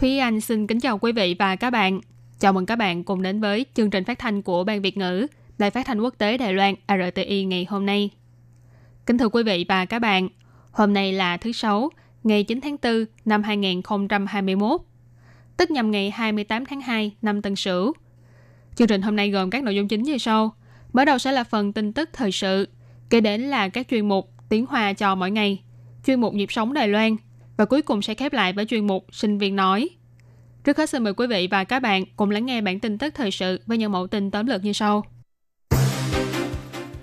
Thúy Anh xin kính chào quý vị và các bạn. Chào mừng các bạn cùng đến với chương trình phát thanh của Ban Việt ngữ Đài Phát thanh Quốc tế Đài Loan RTI ngày hôm nay. Kính thưa quý vị và các bạn, hôm nay là thứ Sáu, ngày 9 tháng 4 năm 2021, tức nhằm ngày 28 tháng 2 năm Tân Sửu. Chương trình hôm nay gồm các nội dung chính như sau. Mở đầu sẽ là phần tin tức thời sự, kế đến là các chuyên mục tiếng Hoa cho mỗi ngày, chuyên mục nhịp sống Đài Loan và cuối cùng sẽ khép lại với chuyên mục sinh viên nói. Trước hết xin mời quý vị và các bạn cùng lắng nghe bản tin tức thời sự với những mẫu tin tóm lược như sau.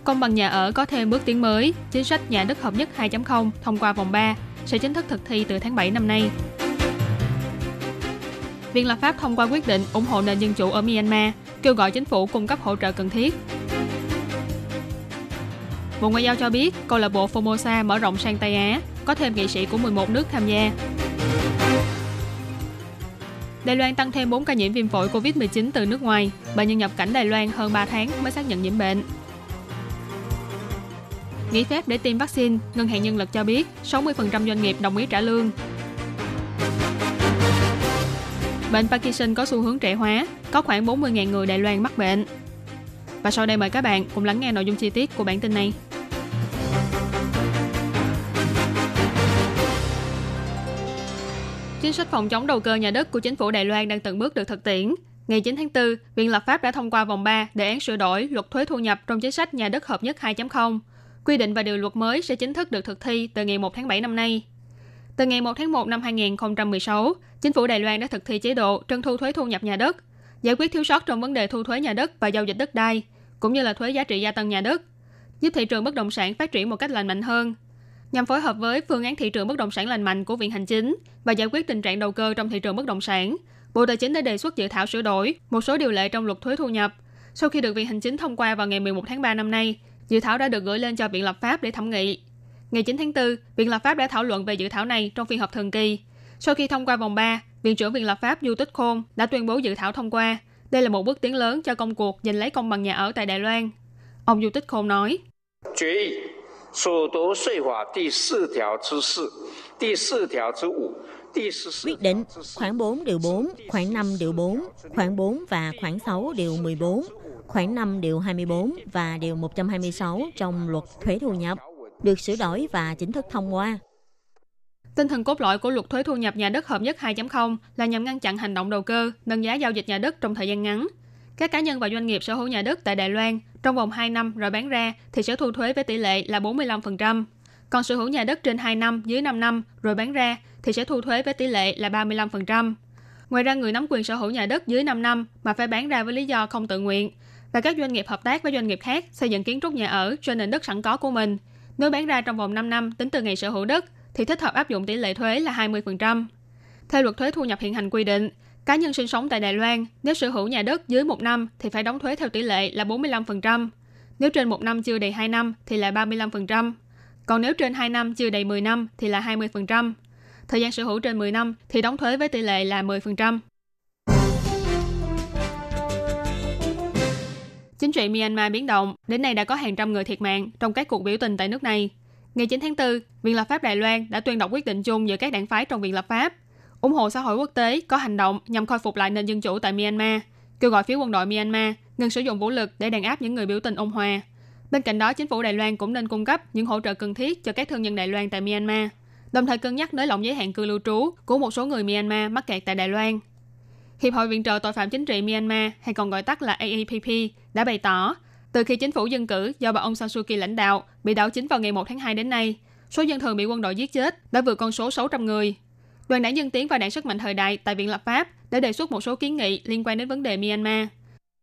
Công bằng nhà ở có thêm bước tiến mới, chính sách nhà đất hợp nhất 2.0 thông qua vòng 3 sẽ chính thức thực thi từ tháng 7 năm nay. Viện lập pháp thông qua quyết định ủng hộ nền dân chủ ở Myanmar, kêu gọi chính phủ cung cấp hỗ trợ cần thiết. Bộ Ngoại giao cho biết, câu lạc bộ Formosa mở rộng sang Tây Á, có thêm nghị sĩ của 11 nước tham gia. Đài Loan tăng thêm 4 ca nhiễm viêm phổi COVID-19 từ nước ngoài. Bệnh nhân nhập cảnh Đài Loan hơn 3 tháng mới xác nhận nhiễm bệnh. Nghỉ phép để tiêm vaccine, Ngân hàng Nhân lực cho biết 60% doanh nghiệp đồng ý trả lương. Bệnh Parkinson có xu hướng trẻ hóa, có khoảng 40.000 người Đài Loan mắc bệnh. Và sau đây mời các bạn cùng lắng nghe nội dung chi tiết của bản tin này. Chính sách phòng chống đầu cơ nhà đất của chính phủ Đài Loan đang từng bước được thực tiễn. Ngày 9 tháng 4, Viện lập pháp đã thông qua vòng 3 đề án sửa đổi luật thuế thu nhập trong chính sách nhà đất hợp nhất 2.0. Quy định và điều luật mới sẽ chính thức được thực thi từ ngày 1 tháng 7 năm nay. Từ ngày 1 tháng 1 năm 2016, chính phủ Đài Loan đã thực thi chế độ trân thu thuế thu nhập nhà đất, giải quyết thiếu sót trong vấn đề thu thuế nhà đất và giao dịch đất đai, cũng như là thuế giá trị gia tăng nhà đất, giúp thị trường bất động sản phát triển một cách lành mạnh hơn, nhằm phối hợp với phương án thị trường bất động sản lành mạnh của Viện Hành Chính và giải quyết tình trạng đầu cơ trong thị trường bất động sản. Bộ Tài chính đã đề xuất dự thảo sửa đổi một số điều lệ trong luật thuế thu nhập. Sau khi được Viện Hành Chính thông qua vào ngày 11 tháng 3 năm nay, dự thảo đã được gửi lên cho Viện Lập pháp để thẩm nghị. Ngày 9 tháng 4, Viện Lập pháp đã thảo luận về dự thảo này trong phiên họp thường kỳ. Sau khi thông qua vòng 3, Viện trưởng Viện Lập pháp Du Tích Khôn đã tuyên bố dự thảo thông qua. Đây là một bước tiến lớn cho công cuộc giành lấy công bằng nhà ở tại Đài Loan. Ông Du Tích Khôn nói. 决议所得税法第四条之四、第四条之五、第十四 Quyết định khoảng 4 điều 4, khoảng 5 điều 4, khoảng 4 và khoảng 6 điều 14, khoảng 5 điều 24 và điều 126 trong luật thuế thu nhập được sửa đổi và chính thức thông qua. Tinh thần cốt lõi của luật thuế thu nhập nhà đất hợp nhất 2.0 là nhằm ngăn chặn hành động đầu cơ, nâng giá giao dịch nhà đất trong thời gian ngắn. Các cá nhân và doanh nghiệp sở hữu nhà đất tại Đài Loan trong vòng 2 năm rồi bán ra thì sẽ thu thuế với tỷ lệ là 45%. Còn sở hữu nhà đất trên 2 năm, dưới 5 năm rồi bán ra thì sẽ thu thuế với tỷ lệ là 35%. Ngoài ra, người nắm quyền sở hữu nhà đất dưới 5 năm mà phải bán ra với lý do không tự nguyện và các doanh nghiệp hợp tác với doanh nghiệp khác xây dựng kiến trúc nhà ở trên nền đất sẵn có của mình. Nếu bán ra trong vòng 5 năm tính từ ngày sở hữu đất thì thích hợp áp dụng tỷ lệ thuế là 20%. Theo luật thuế thu nhập hiện hành quy định, cá nhân sinh sống tại Đài Loan nếu sở hữu nhà đất dưới 1 năm thì phải đóng thuế theo tỷ lệ là 45%. Nếu trên 1 năm chưa đầy 2 năm thì là 35%. Còn nếu trên 2 năm chưa đầy 10 năm thì là 20%. Thời gian sở hữu trên 10 năm thì đóng thuế với tỷ lệ là 10%. Chính trị Myanmar biến động, đến nay đã có hàng trăm người thiệt mạng trong các cuộc biểu tình tại nước này. Ngày 9 tháng 4, Viện Lập pháp Đài Loan đã tuyên đọc quyết định chung giữa các đảng phái trong Viện Lập pháp, ủng hộ xã hội quốc tế có hành động nhằm khôi phục lại nền dân chủ tại Myanmar, kêu gọi phía quân đội Myanmar ngừng sử dụng vũ lực để đàn áp những người biểu tình ôn hòa. Bên cạnh đó, chính phủ Đài Loan cũng nên cung cấp những hỗ trợ cần thiết cho các thương nhân Đài Loan tại Myanmar, đồng thời cân nhắc nới lỏng giới hạn cư lưu trú của một số người Myanmar mắc kẹt tại Đài Loan. Hiệp hội Viện trợ Tội phạm Chính trị Myanmar, hay còn gọi tắt là AAPP, đã bày tỏ, từ khi chính phủ dân cử do bà ông San Suu Kyi lãnh đạo bị đảo chính vào ngày 1 tháng 2 đến nay, số dân thường bị quân đội giết chết đã vượt con số 600 người. Đoàn đảng Dân Tiến và Đảng Sức mạnh Thời đại tại Viện Lập pháp đã đề xuất một số kiến nghị liên quan đến vấn đề Myanmar.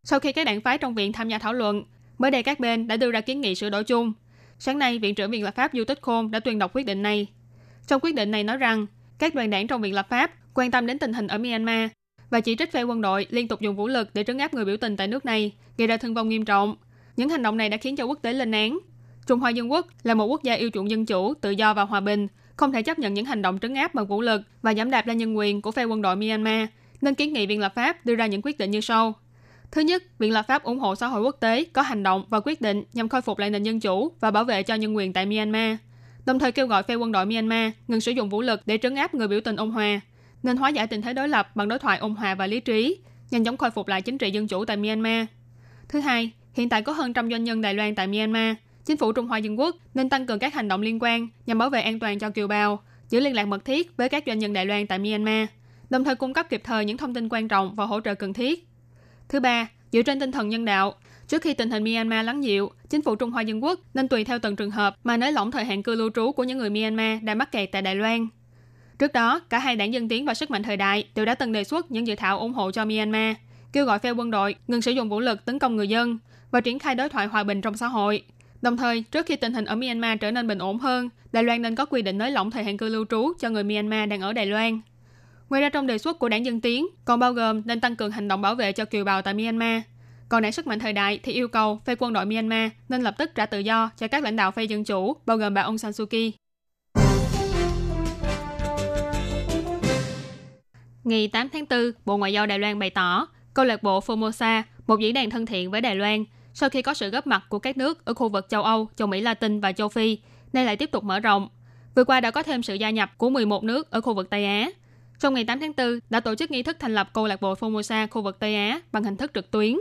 Sau khi các đảng phái trong viện tham gia thảo luận, mới đây các bên đã đưa ra kiến nghị sửa đổi chung. Sáng nay, Viện trưởng Viện Lập pháp Du Tích Khôn đã tuyên đọc quyết định này. Trong quyết định này nói rằng, các đoàn đảng trong Viện Lập pháp quan tâm đến tình hình ở Myanmar và chỉ trích phe quân đội liên tục dùng vũ lực để trấn áp người biểu tình tại nước này, gây ra thương vong nghiêm trọng. Những hành động này đã khiến cho quốc tế lên án. Trung Hoa Dân Quốc là một quốc gia yêu chuộng dân chủ, tự do và hòa bình, không thể chấp nhận những hành động trấn áp bằng vũ lực và giảm đạp lên nhân quyền của phe quân đội Myanmar, nên kiến nghị Viện lập pháp đưa ra những quyết định như sau. Thứ nhất, Viện lập pháp ủng hộ xã hội quốc tế có hành động và quyết định nhằm khôi phục lại nền dân chủ và bảo vệ cho nhân quyền tại Myanmar. Đồng thời kêu gọi phe quân đội Myanmar ngừng sử dụng vũ lực để trấn áp người biểu tình ôn hòa, nên hóa giải tình thế đối lập bằng đối thoại ôn hòa và lý trí, nhanh chóng khôi phục lại chính trị dân chủ tại Myanmar. Thứ hai, hiện tại có hơn trăm doanh nhân Đài Loan tại Myanmar. Chính phủ Trung Hoa Dân Quốc nên tăng cường các hành động liên quan nhằm bảo vệ an toàn cho kiều bào, giữ liên lạc mật thiết với các doanh nhân Đài Loan tại Myanmar, đồng thời cung cấp kịp thời những thông tin quan trọng và hỗ trợ cần thiết. Thứ ba, dựa trên tinh thần nhân đạo, trước khi tình hình Myanmar lắng dịu, chính phủ Trung Hoa Dân Quốc nên tùy theo từng trường hợp mà nới lỏng thời hạn cư lưu trú của những người Myanmar đang mắc kẹt tại Đài Loan. Trước đó, cả hai đảng Dân Tiến và Sức mạnh thời đại đều đã từng đề xuất những dự thảo ủng hộ cho Myanmar, kêu gọi phe quân đội ngừng sử dụng vũ lực tấn công người dân và triển khai đối thoại hòa bình trong xã hội. Đồng thời, trước khi tình hình ở Myanmar trở nên bình ổn hơn, Đài Loan nên có quy định nới lỏng thời hạn cư lưu trú cho người Myanmar đang ở Đài Loan. Ngoài ra trong đề xuất của đảng Dân Tiến còn bao gồm nên tăng cường hành động bảo vệ cho kiều bào tại Myanmar. Còn đảng sức mạnh thời đại thì yêu cầu phe quân đội Myanmar nên lập tức trả tự do cho các lãnh đạo phe dân chủ, bao gồm bà Aung San Suu Kyi. Ngày 8 tháng 4, Bộ Ngoại giao Đài Loan bày tỏ, câu lạc bộ Formosa, một diễn đàn thân thiện với Đài Loan, sau khi có sự góp mặt của các nước ở khu vực châu Âu, châu Mỹ Latin và châu Phi, nay lại tiếp tục mở rộng. Vừa qua đã có thêm sự gia nhập của 11 nước ở khu vực Tây Á. Trong ngày 8 tháng 4, đã tổ chức nghi thức thành lập câu lạc bộ Formosa khu vực Tây Á bằng hình thức trực tuyến.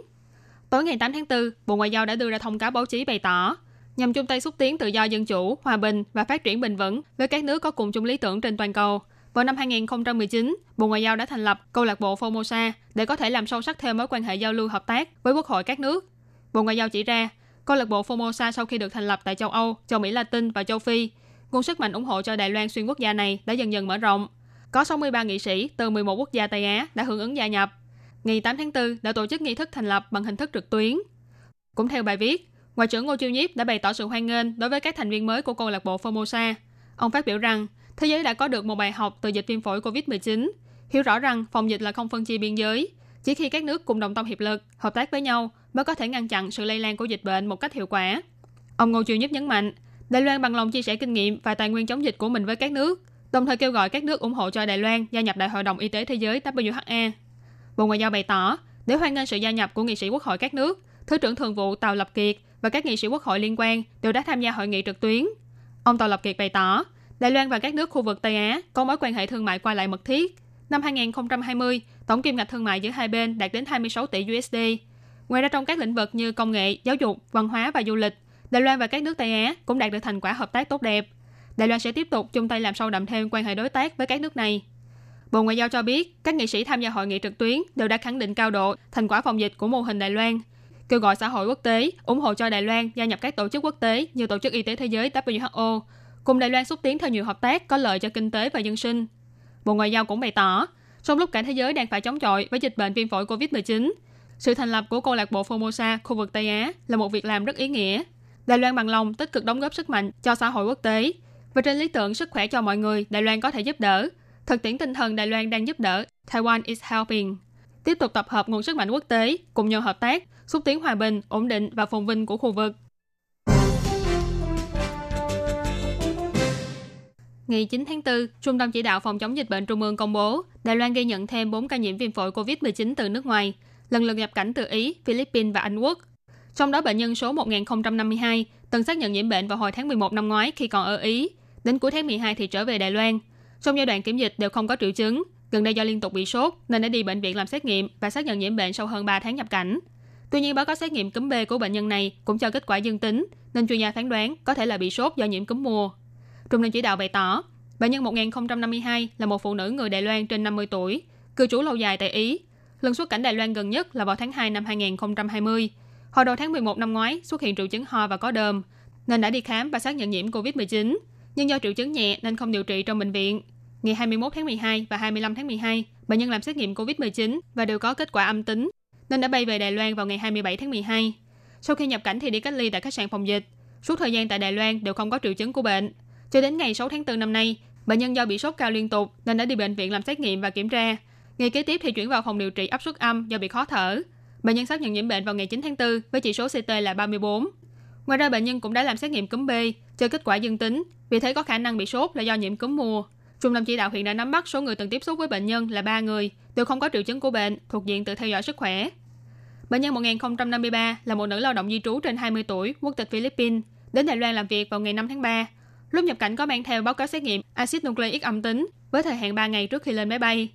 Tối ngày 8 tháng 4, Bộ Ngoại giao đã đưa ra thông cáo báo chí bày tỏ, nhằm chung tay xúc tiến tự do dân chủ, hòa bình và phát triển bền vững với các nước có cùng chung lý tưởng trên toàn cầu – vào năm 2019, Bộ Ngoại giao đã thành lập câu lạc bộ Formosa để có thể làm sâu sắc thêm mối quan hệ giao lưu hợp tác với quốc hội các nước. Bộ Ngoại giao chỉ ra, câu lạc bộ Formosa sau khi được thành lập tại châu Âu, châu Mỹ Latin và châu Phi, nguồn sức mạnh ủng hộ cho Đài Loan xuyên quốc gia này đã dần dần mở rộng. Có 63 nghị sĩ từ 11 quốc gia Tây Á đã hưởng ứng gia nhập. Ngày 8 tháng 4 đã tổ chức nghi thức thành lập bằng hình thức trực tuyến. Cũng theo bài viết, Ngoại trưởng Ngô Chiêu Nhiếp đã bày tỏ sự hoan nghênh đối với các thành viên mới của câu lạc bộ Formosa. Ông phát biểu rằng Thế giới đã có được một bài học từ dịch viêm phổi COVID-19, hiểu rõ rằng phòng dịch là không phân chia biên giới. Chỉ khi các nước cùng đồng tâm hiệp lực, hợp tác với nhau mới có thể ngăn chặn sự lây lan của dịch bệnh một cách hiệu quả. Ông Ngô Chiêu Nhất nhấn mạnh, Đài Loan bằng lòng chia sẻ kinh nghiệm và tài nguyên chống dịch của mình với các nước, đồng thời kêu gọi các nước ủng hộ cho Đài Loan gia nhập Đại hội đồng Y tế Thế giới WHA. Bộ Ngoại giao bày tỏ, để hoan nghênh sự gia nhập của nghị sĩ quốc hội các nước, Thứ trưởng Thường vụ Tàu Lập Kiệt và các nghị sĩ quốc hội liên quan đều đã tham gia hội nghị trực tuyến. Ông Tàu Lập Kiệt bày tỏ, Đài Loan và các nước khu vực Tây Á có mối quan hệ thương mại qua lại mật thiết. Năm 2020, tổng kim ngạch thương mại giữa hai bên đạt đến 26 tỷ USD. Ngoài ra trong các lĩnh vực như công nghệ, giáo dục, văn hóa và du lịch, Đài Loan và các nước Tây Á cũng đạt được thành quả hợp tác tốt đẹp. Đài Loan sẽ tiếp tục chung tay làm sâu đậm thêm quan hệ đối tác với các nước này. Bộ Ngoại giao cho biết, các nghị sĩ tham gia hội nghị trực tuyến đều đã khẳng định cao độ thành quả phòng dịch của mô hình Đài Loan, kêu gọi xã hội quốc tế ủng hộ cho Đài Loan gia nhập các tổ chức quốc tế như Tổ chức Y tế Thế giới WHO, cùng Đài Loan xúc tiến theo nhiều hợp tác có lợi cho kinh tế và dân sinh. Bộ Ngoại giao cũng bày tỏ, trong lúc cả thế giới đang phải chống chọi với dịch bệnh viêm phổi COVID-19, sự thành lập của câu lạc bộ Formosa khu vực Tây Á là một việc làm rất ý nghĩa. Đài Loan bằng lòng tích cực đóng góp sức mạnh cho xã hội quốc tế và trên lý tưởng sức khỏe cho mọi người Đài Loan có thể giúp đỡ. Thực tiễn tinh thần Đài Loan đang giúp đỡ Taiwan is helping. Tiếp tục tập hợp nguồn sức mạnh quốc tế cùng nhau hợp tác, xúc tiến hòa bình, ổn định và phồn vinh của khu vực. Ngày 9 tháng 4, Trung tâm Chỉ đạo Phòng chống dịch bệnh Trung ương công bố Đài Loan ghi nhận thêm 4 ca nhiễm viêm phổi COVID-19 từ nước ngoài, lần lượt nhập cảnh từ Ý, Philippines và Anh Quốc. Trong đó bệnh nhân số 1052 từng xác nhận nhiễm bệnh vào hồi tháng 11 năm ngoái khi còn ở Ý. Đến cuối tháng 12 thì trở về Đài Loan. Trong giai đoạn kiểm dịch đều không có triệu chứng. Gần đây do liên tục bị sốt nên đã đi bệnh viện làm xét nghiệm và xác nhận nhiễm bệnh sau hơn 3 tháng nhập cảnh. Tuy nhiên báo cáo xét nghiệm cúm B của bệnh nhân này cũng cho kết quả dương tính, nên chuyên gia phán đoán có thể là bị sốt do nhiễm cúm mùa. Trung tâm chỉ đạo bày tỏ, bệnh nhân 1052 là một phụ nữ người Đài Loan trên 50 tuổi, cư trú lâu dài tại Ý. Lần xuất cảnh Đài Loan gần nhất là vào tháng 2 năm 2020. Hồi đầu tháng 11 năm ngoái xuất hiện triệu chứng ho và có đờm, nên đã đi khám và xác nhận nhiễm COVID-19. Nhưng do triệu chứng nhẹ nên không điều trị trong bệnh viện. Ngày 21 tháng 12 và 25 tháng 12, bệnh nhân làm xét nghiệm COVID-19 và đều có kết quả âm tính, nên đã bay về Đài Loan vào ngày 27 tháng 12. Sau khi nhập cảnh thì đi cách ly tại khách sạn phòng dịch. Suốt thời gian tại Đài Loan đều không có triệu chứng của bệnh. Cho đến ngày 6 tháng 4 năm nay, Bệnh nhân do bị sốt cao liên tục nên đã đi bệnh viện làm xét nghiệm và kiểm tra. Ngày kế tiếp thì chuyển vào phòng điều trị áp suất âm do bị khó thở. Bệnh nhân xác nhận nhiễm bệnh vào ngày 9 tháng 4 với chỉ số CT là 34. Ngoài ra bệnh nhân cũng đã làm xét nghiệm cúm B, cho kết quả dương tính, vì thế có khả năng bị sốt là do nhiễm cúm mùa. Trung tâm chỉ đạo hiện đã nắm bắt số người từng tiếp xúc với bệnh nhân là 3 người, đều không có triệu chứng của bệnh, thuộc diện tự theo dõi sức khỏe. Bệnh nhân 1053 là một nữ lao động di trú trên 20 tuổi, quốc tịch Philippines, đến Đài Loan làm việc vào ngày 5 tháng 3. Lúc nhập cảnh có mang theo báo cáo xét nghiệm axit nucleic âm tính với thời hạn 3 ngày trước khi lên máy bay.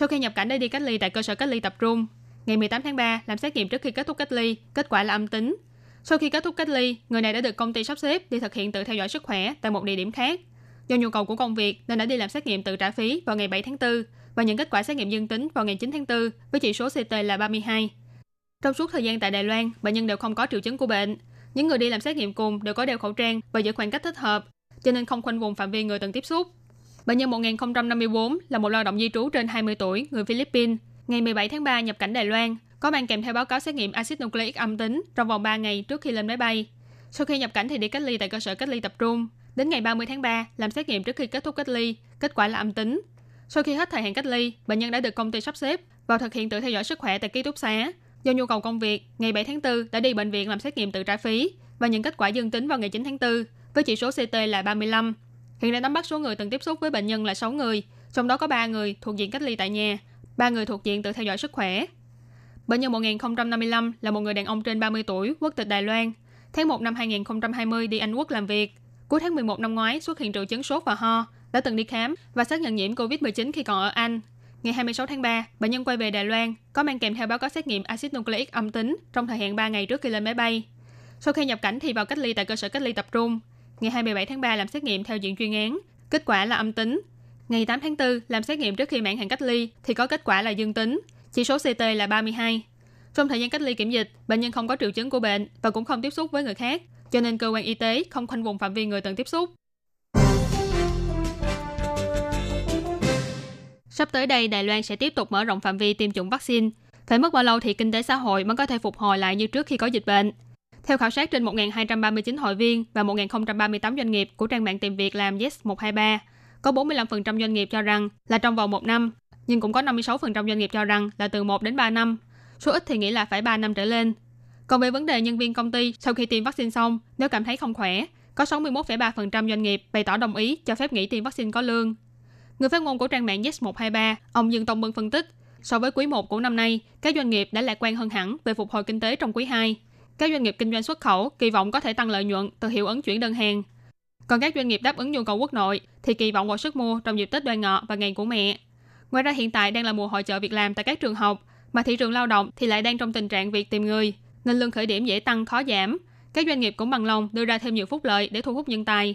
Sau khi nhập cảnh đã đi cách ly tại cơ sở cách ly tập trung. Ngày 18 tháng 3 làm xét nghiệm trước khi kết thúc cách ly, kết quả là âm tính. Sau khi kết thúc cách ly, người này đã được công ty sắp xếp đi thực hiện tự theo dõi sức khỏe tại một địa điểm khác. Do nhu cầu của công việc nên đã đi làm xét nghiệm tự trả phí vào ngày 7 tháng 4 và nhận kết quả xét nghiệm dương tính vào ngày 9 tháng 4 với chỉ số CT là 32. Trong suốt thời gian tại Đài Loan, bệnh nhân đều không có triệu chứng của bệnh. Những người đi làm xét nghiệm cùng đều có đeo khẩu trang và giữ khoảng cách thích hợp, cho nên không khoanh vùng phạm vi người từng tiếp xúc. Bệnh nhân 1054 là một lao động di trú trên 20 tuổi, người Philippines. Ngày 17 tháng 3 nhập cảnh Đài Loan, có mang kèm theo báo cáo xét nghiệm axit nucleic âm tính trong vòng 3 ngày trước khi lên máy bay. Sau khi nhập cảnh thì đi cách ly tại cơ sở cách ly tập trung. Đến ngày 30 tháng 3, làm xét nghiệm trước khi kết thúc cách ly, kết quả là âm tính. Sau khi hết thời hạn cách ly, bệnh nhân đã được công ty sắp xếp vào thực hiện tự theo dõi sức khỏe tại ký túc xá. Do nhu cầu công việc, ngày 7 tháng 4 đã đi bệnh viện làm xét nghiệm tự trả phí và nhận kết quả dương tính vào ngày 9 tháng 4 với chỉ số CT là 35. Hiện đã nắm bắt số người từng tiếp xúc với bệnh nhân là 6 người, trong đó có 3 người thuộc diện cách ly tại nhà, 3 người thuộc diện tự theo dõi sức khỏe. Bệnh nhân 1055 là một người đàn ông trên 30 tuổi, quốc tịch Đài Loan. Tháng 1 năm 2020 đi Anh Quốc làm việc. Cuối tháng 11 năm ngoái xuất hiện triệu chứng sốt và ho, đã từng đi khám và xác nhận nhiễm COVID-19 khi còn ở Anh. Ngày 26 tháng 3, bệnh nhân quay về Đài Loan, có mang kèm theo báo cáo xét nghiệm axit nucleic âm tính trong thời hạn 3 ngày trước khi lên máy bay. Sau khi nhập cảnh thì vào cách ly tại cơ sở cách ly tập trung. Ngày 27 tháng 3 làm xét nghiệm theo diện chuyên án, kết quả là âm tính. Ngày 8 tháng 4 làm xét nghiệm trước khi mãn hạn cách ly thì có kết quả là dương tính, chỉ số CT là 32. Trong thời gian cách ly kiểm dịch, bệnh nhân không có triệu chứng của bệnh và cũng không tiếp xúc với người khác, cho nên cơ quan y tế không khoanh vùng phạm vi người từng tiếp xúc. Sắp tới đây, Đài Loan sẽ tiếp tục mở rộng phạm vi tiêm chủng vaccine. Phải mất bao lâu thì kinh tế xã hội mới có thể phục hồi lại như trước khi có dịch bệnh? Theo khảo sát trên 1.239 hội viên và 1.038 doanh nghiệp của trang mạng tìm việc làm Yes123, có 45% doanh nghiệp cho rằng là trong vòng một năm, nhưng cũng có 56% doanh nghiệp cho rằng là từ 1 đến 3 năm. Số ít thì nghĩ là phải 3 năm trở lên. Còn về vấn đề nhân viên công ty sau khi tiêm vaccine xong, nếu cảm thấy không khỏe, có 61,3% doanh nghiệp bày tỏ đồng ý cho phép nghỉ tiêm vaccine có lương. Người phát ngôn của trang mạng Yes123, ông Dương Tông Bân phân tích, so với quý 1 của năm nay, các doanh nghiệp đã lạc quan hơn hẳn về phục hồi kinh tế trong quý 2. Các doanh nghiệp kinh doanh xuất khẩu kỳ vọng có thể tăng lợi nhuận từ hiệu ứng chuyển đơn hàng. Còn các doanh nghiệp đáp ứng nhu cầu quốc nội thì kỳ vọng vào sức mua trong dịp Tết Đoan Ngọ và Ngày của Mẹ. Ngoài ra hiện tại đang là mùa hội chợ việc làm tại các trường học, mà thị trường lao động thì lại đang trong tình trạng việc tìm người, nên lương khởi điểm dễ tăng khó giảm. Các doanh nghiệp cũng bằng lòng đưa ra thêm nhiều phúc lợi để thu hút nhân tài.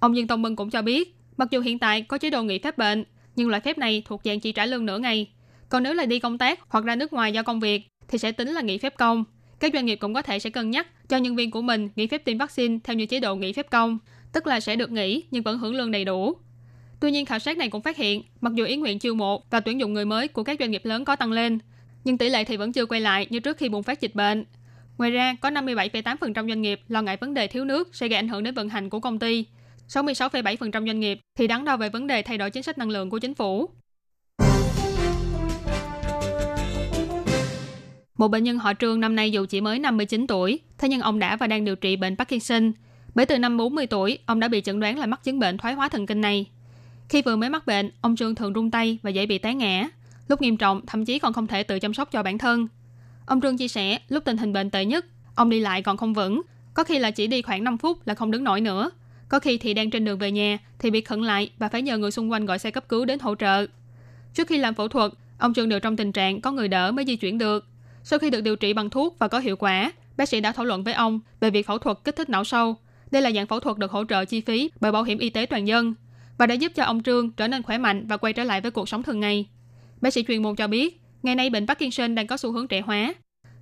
Ông Dương Tông Bân cũng cho biết, mặc dù hiện tại có chế độ nghỉ phép bệnh, nhưng loại phép này thuộc dạng chỉ trả lương nửa ngày. Còn nếu là đi công tác hoặc ra nước ngoài do công việc thì sẽ tính là nghỉ phép công. Các doanh nghiệp cũng có thể sẽ cân nhắc cho nhân viên của mình nghỉ phép tiêm vaccine theo như chế độ nghỉ phép công, tức là sẽ được nghỉ nhưng vẫn hưởng lương đầy đủ. Tuy nhiên, khảo sát này cũng phát hiện, mặc dù ý nguyện chiêu mộ và tuyển dụng người mới của các doanh nghiệp lớn có tăng lên, nhưng tỷ lệ thì vẫn chưa quay lại như trước khi bùng phát dịch bệnh. Ngoài ra, có 57,8% doanh nghiệp lo ngại vấn đề thiếu nước sẽ gây ảnh hưởng đến vận hành của công ty. 66,7% doanh nghiệp thì đắn đo về vấn đề thay đổi chính sách năng lượng của chính phủ. Một bệnh nhân họ Trương năm nay dù chỉ mới 59 tuổi, thế nhưng ông đã và đang điều trị bệnh Parkinson. Bởi từ năm 40 tuổi, ông đã bị chẩn đoán là mắc chứng bệnh thoái hóa thần kinh này. Khi vừa mới mắc bệnh, ông Trương thường run tay và dễ bị té ngã. Lúc nghiêm trọng, thậm chí còn không thể tự chăm sóc cho bản thân. Ông Trương chia sẻ, lúc tình hình bệnh tệ nhất, ông đi lại còn không vững. Có khi là chỉ đi khoảng 5 phút là không đứng nổi nữa. Có khi thì đang trên đường về nhà thì bị khẩn lại và phải nhờ người xung quanh gọi xe cấp cứu đến hỗ trợ. Trước khi làm phẫu thuật, ông Trương đều trong tình trạng có người đỡ mới di chuyển được. Sau khi được điều trị bằng thuốc và có hiệu quả, bác sĩ đã thảo luận với ông về việc phẫu thuật kích thích não sâu. Đây là dạng phẫu thuật được hỗ trợ chi phí bởi bảo hiểm y tế toàn dân và đã giúp cho ông Trương trở nên khỏe mạnh và quay trở lại với cuộc sống thường ngày. Bác sĩ chuyên môn cho biết, ngày nay bệnh Parkinson đang có xu hướng trẻ hóa.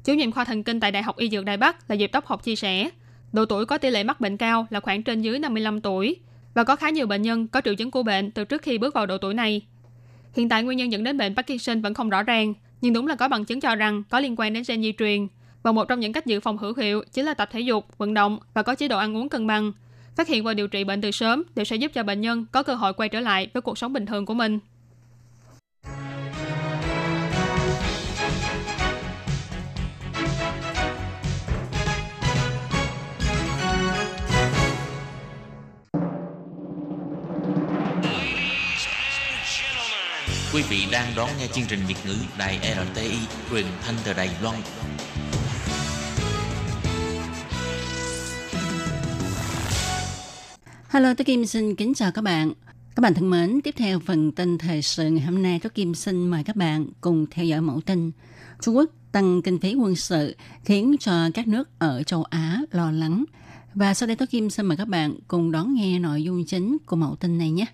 Chủ nhiệm khoa thần kinh tại Đại học Y Dược Đài Bắc là Diệp Tóc Học chia sẻ, độ tuổi có tỷ lệ mắc bệnh cao là khoảng trên dưới 55 tuổi và có khá nhiều bệnh nhân có triệu chứng của bệnh từ trước khi bước vào độ tuổi này. Hiện tại nguyên nhân dẫn đến bệnh Parkinson vẫn không rõ ràng, nhưng đúng là có bằng chứng cho rằng có liên quan đến gen di truyền. Và một trong những cách dự phòng hữu hiệu chính là tập thể dục, vận động và có chế độ ăn uống cân bằng. phát hiện và điều trị bệnh từ sớm đều sẽ giúp cho bệnh nhân có cơ hội quay trở lại với cuộc sống bình thường của mình. Quý vị đang đón nghe chương trình Việt ngữ Đài RTI truyền thanh từ Đài Loan. Hello, tôi Kim xin kính chào các bạn. Các bạn thân mến, tiếp theo phần tin thời sự ngày hôm nay, tôi Kim xin mời các bạn cùng theo dõi mẫu tin. Trung Quốc tăng kinh phí quân sự khiến cho các nước ở châu Á lo lắng. Và sau đây tôi Kim xin mời các bạn cùng đón nghe nội dung chính của mẫu tin này nhé.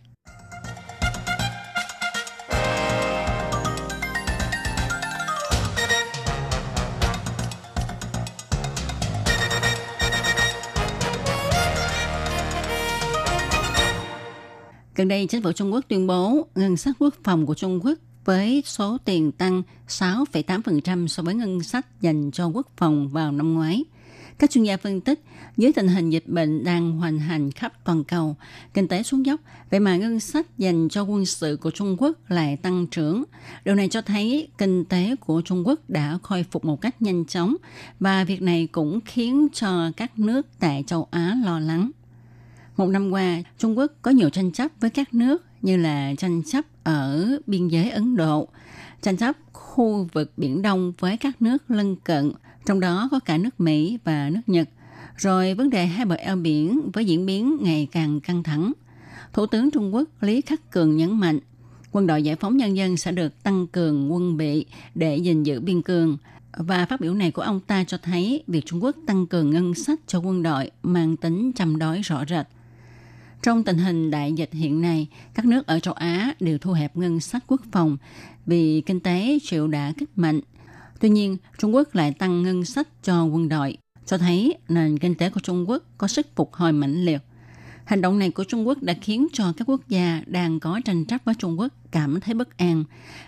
Gần đây, chính phủ Trung Quốc tuyên bố ngân sách quốc phòng của Trung Quốc với số tiền tăng 6,8% so với ngân sách dành cho quốc phòng vào năm ngoái. Các chuyên gia phân tích, dưới tình hình dịch bệnh đang hoành hành khắp toàn cầu, kinh tế xuống dốc, vậy mà ngân sách dành cho quân sự của Trung Quốc lại tăng trưởng. Điều này cho thấy kinh tế của Trung Quốc đã khôi phục một cách nhanh chóng và việc này cũng khiến cho các nước tại châu Á lo lắng. Một năm qua, Trung Quốc có nhiều tranh chấp với các nước như là tranh chấp ở biên giới Ấn Độ, tranh chấp khu vực Biển Đông với các nước lân cận, trong đó có cả nước Mỹ và nước Nhật. Rồi vấn đề hai bờ eo biển với diễn biến ngày càng căng thẳng. Thủ tướng Trung Quốc Lý Khắc Cường nhấn mạnh, quân đội giải phóng nhân dân sẽ được tăng cường quân bị để gìn giữ biên cương. Và phát biểu này của ông ta cho thấy việc Trung Quốc tăng cường ngân sách cho quân đội mang tính chăm đói rõ rệt. Trong tình hình đại dịch hiện nay, các nước ở châu Á đều thu hẹp ngân sách quốc phòng vì kinh tế chịu đã kích mạnh. Tuy nhiên, Trung Quốc lại tăng ngân sách cho quân đội, cho thấy nền kinh tế của Trung Quốc có sức phục hồi mạnh liệt. Hành động này của Trung Quốc đã khiến cho các quốc gia đang có tranh chấp với Trung Quốc cảm thấy bất an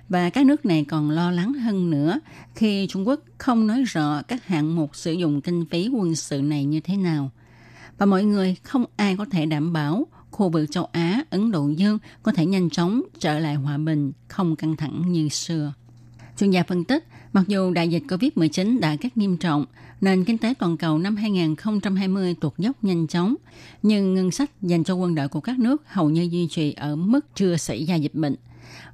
và các nước này còn lo lắng hơn nữa khi Trung Quốc không nói rõ các hạng mục sử dụng kinh phí quân sự này như thế nào và mọi người không ai có thể đảm bảo khu vực châu Á, Ấn Độ Dương có thể nhanh chóng trở lại hòa bình, không căng thẳng như xưa. Chuyên gia phân tích, mặc dù đại dịch COVID-19 đã cắt nghiêm trọng, nền kinh tế toàn cầu năm 2020 tuột dốc nhanh chóng, nhưng ngân sách dành cho quân đội của các nước hầu như duy trì ở mức chưa xảy ra dịch bệnh.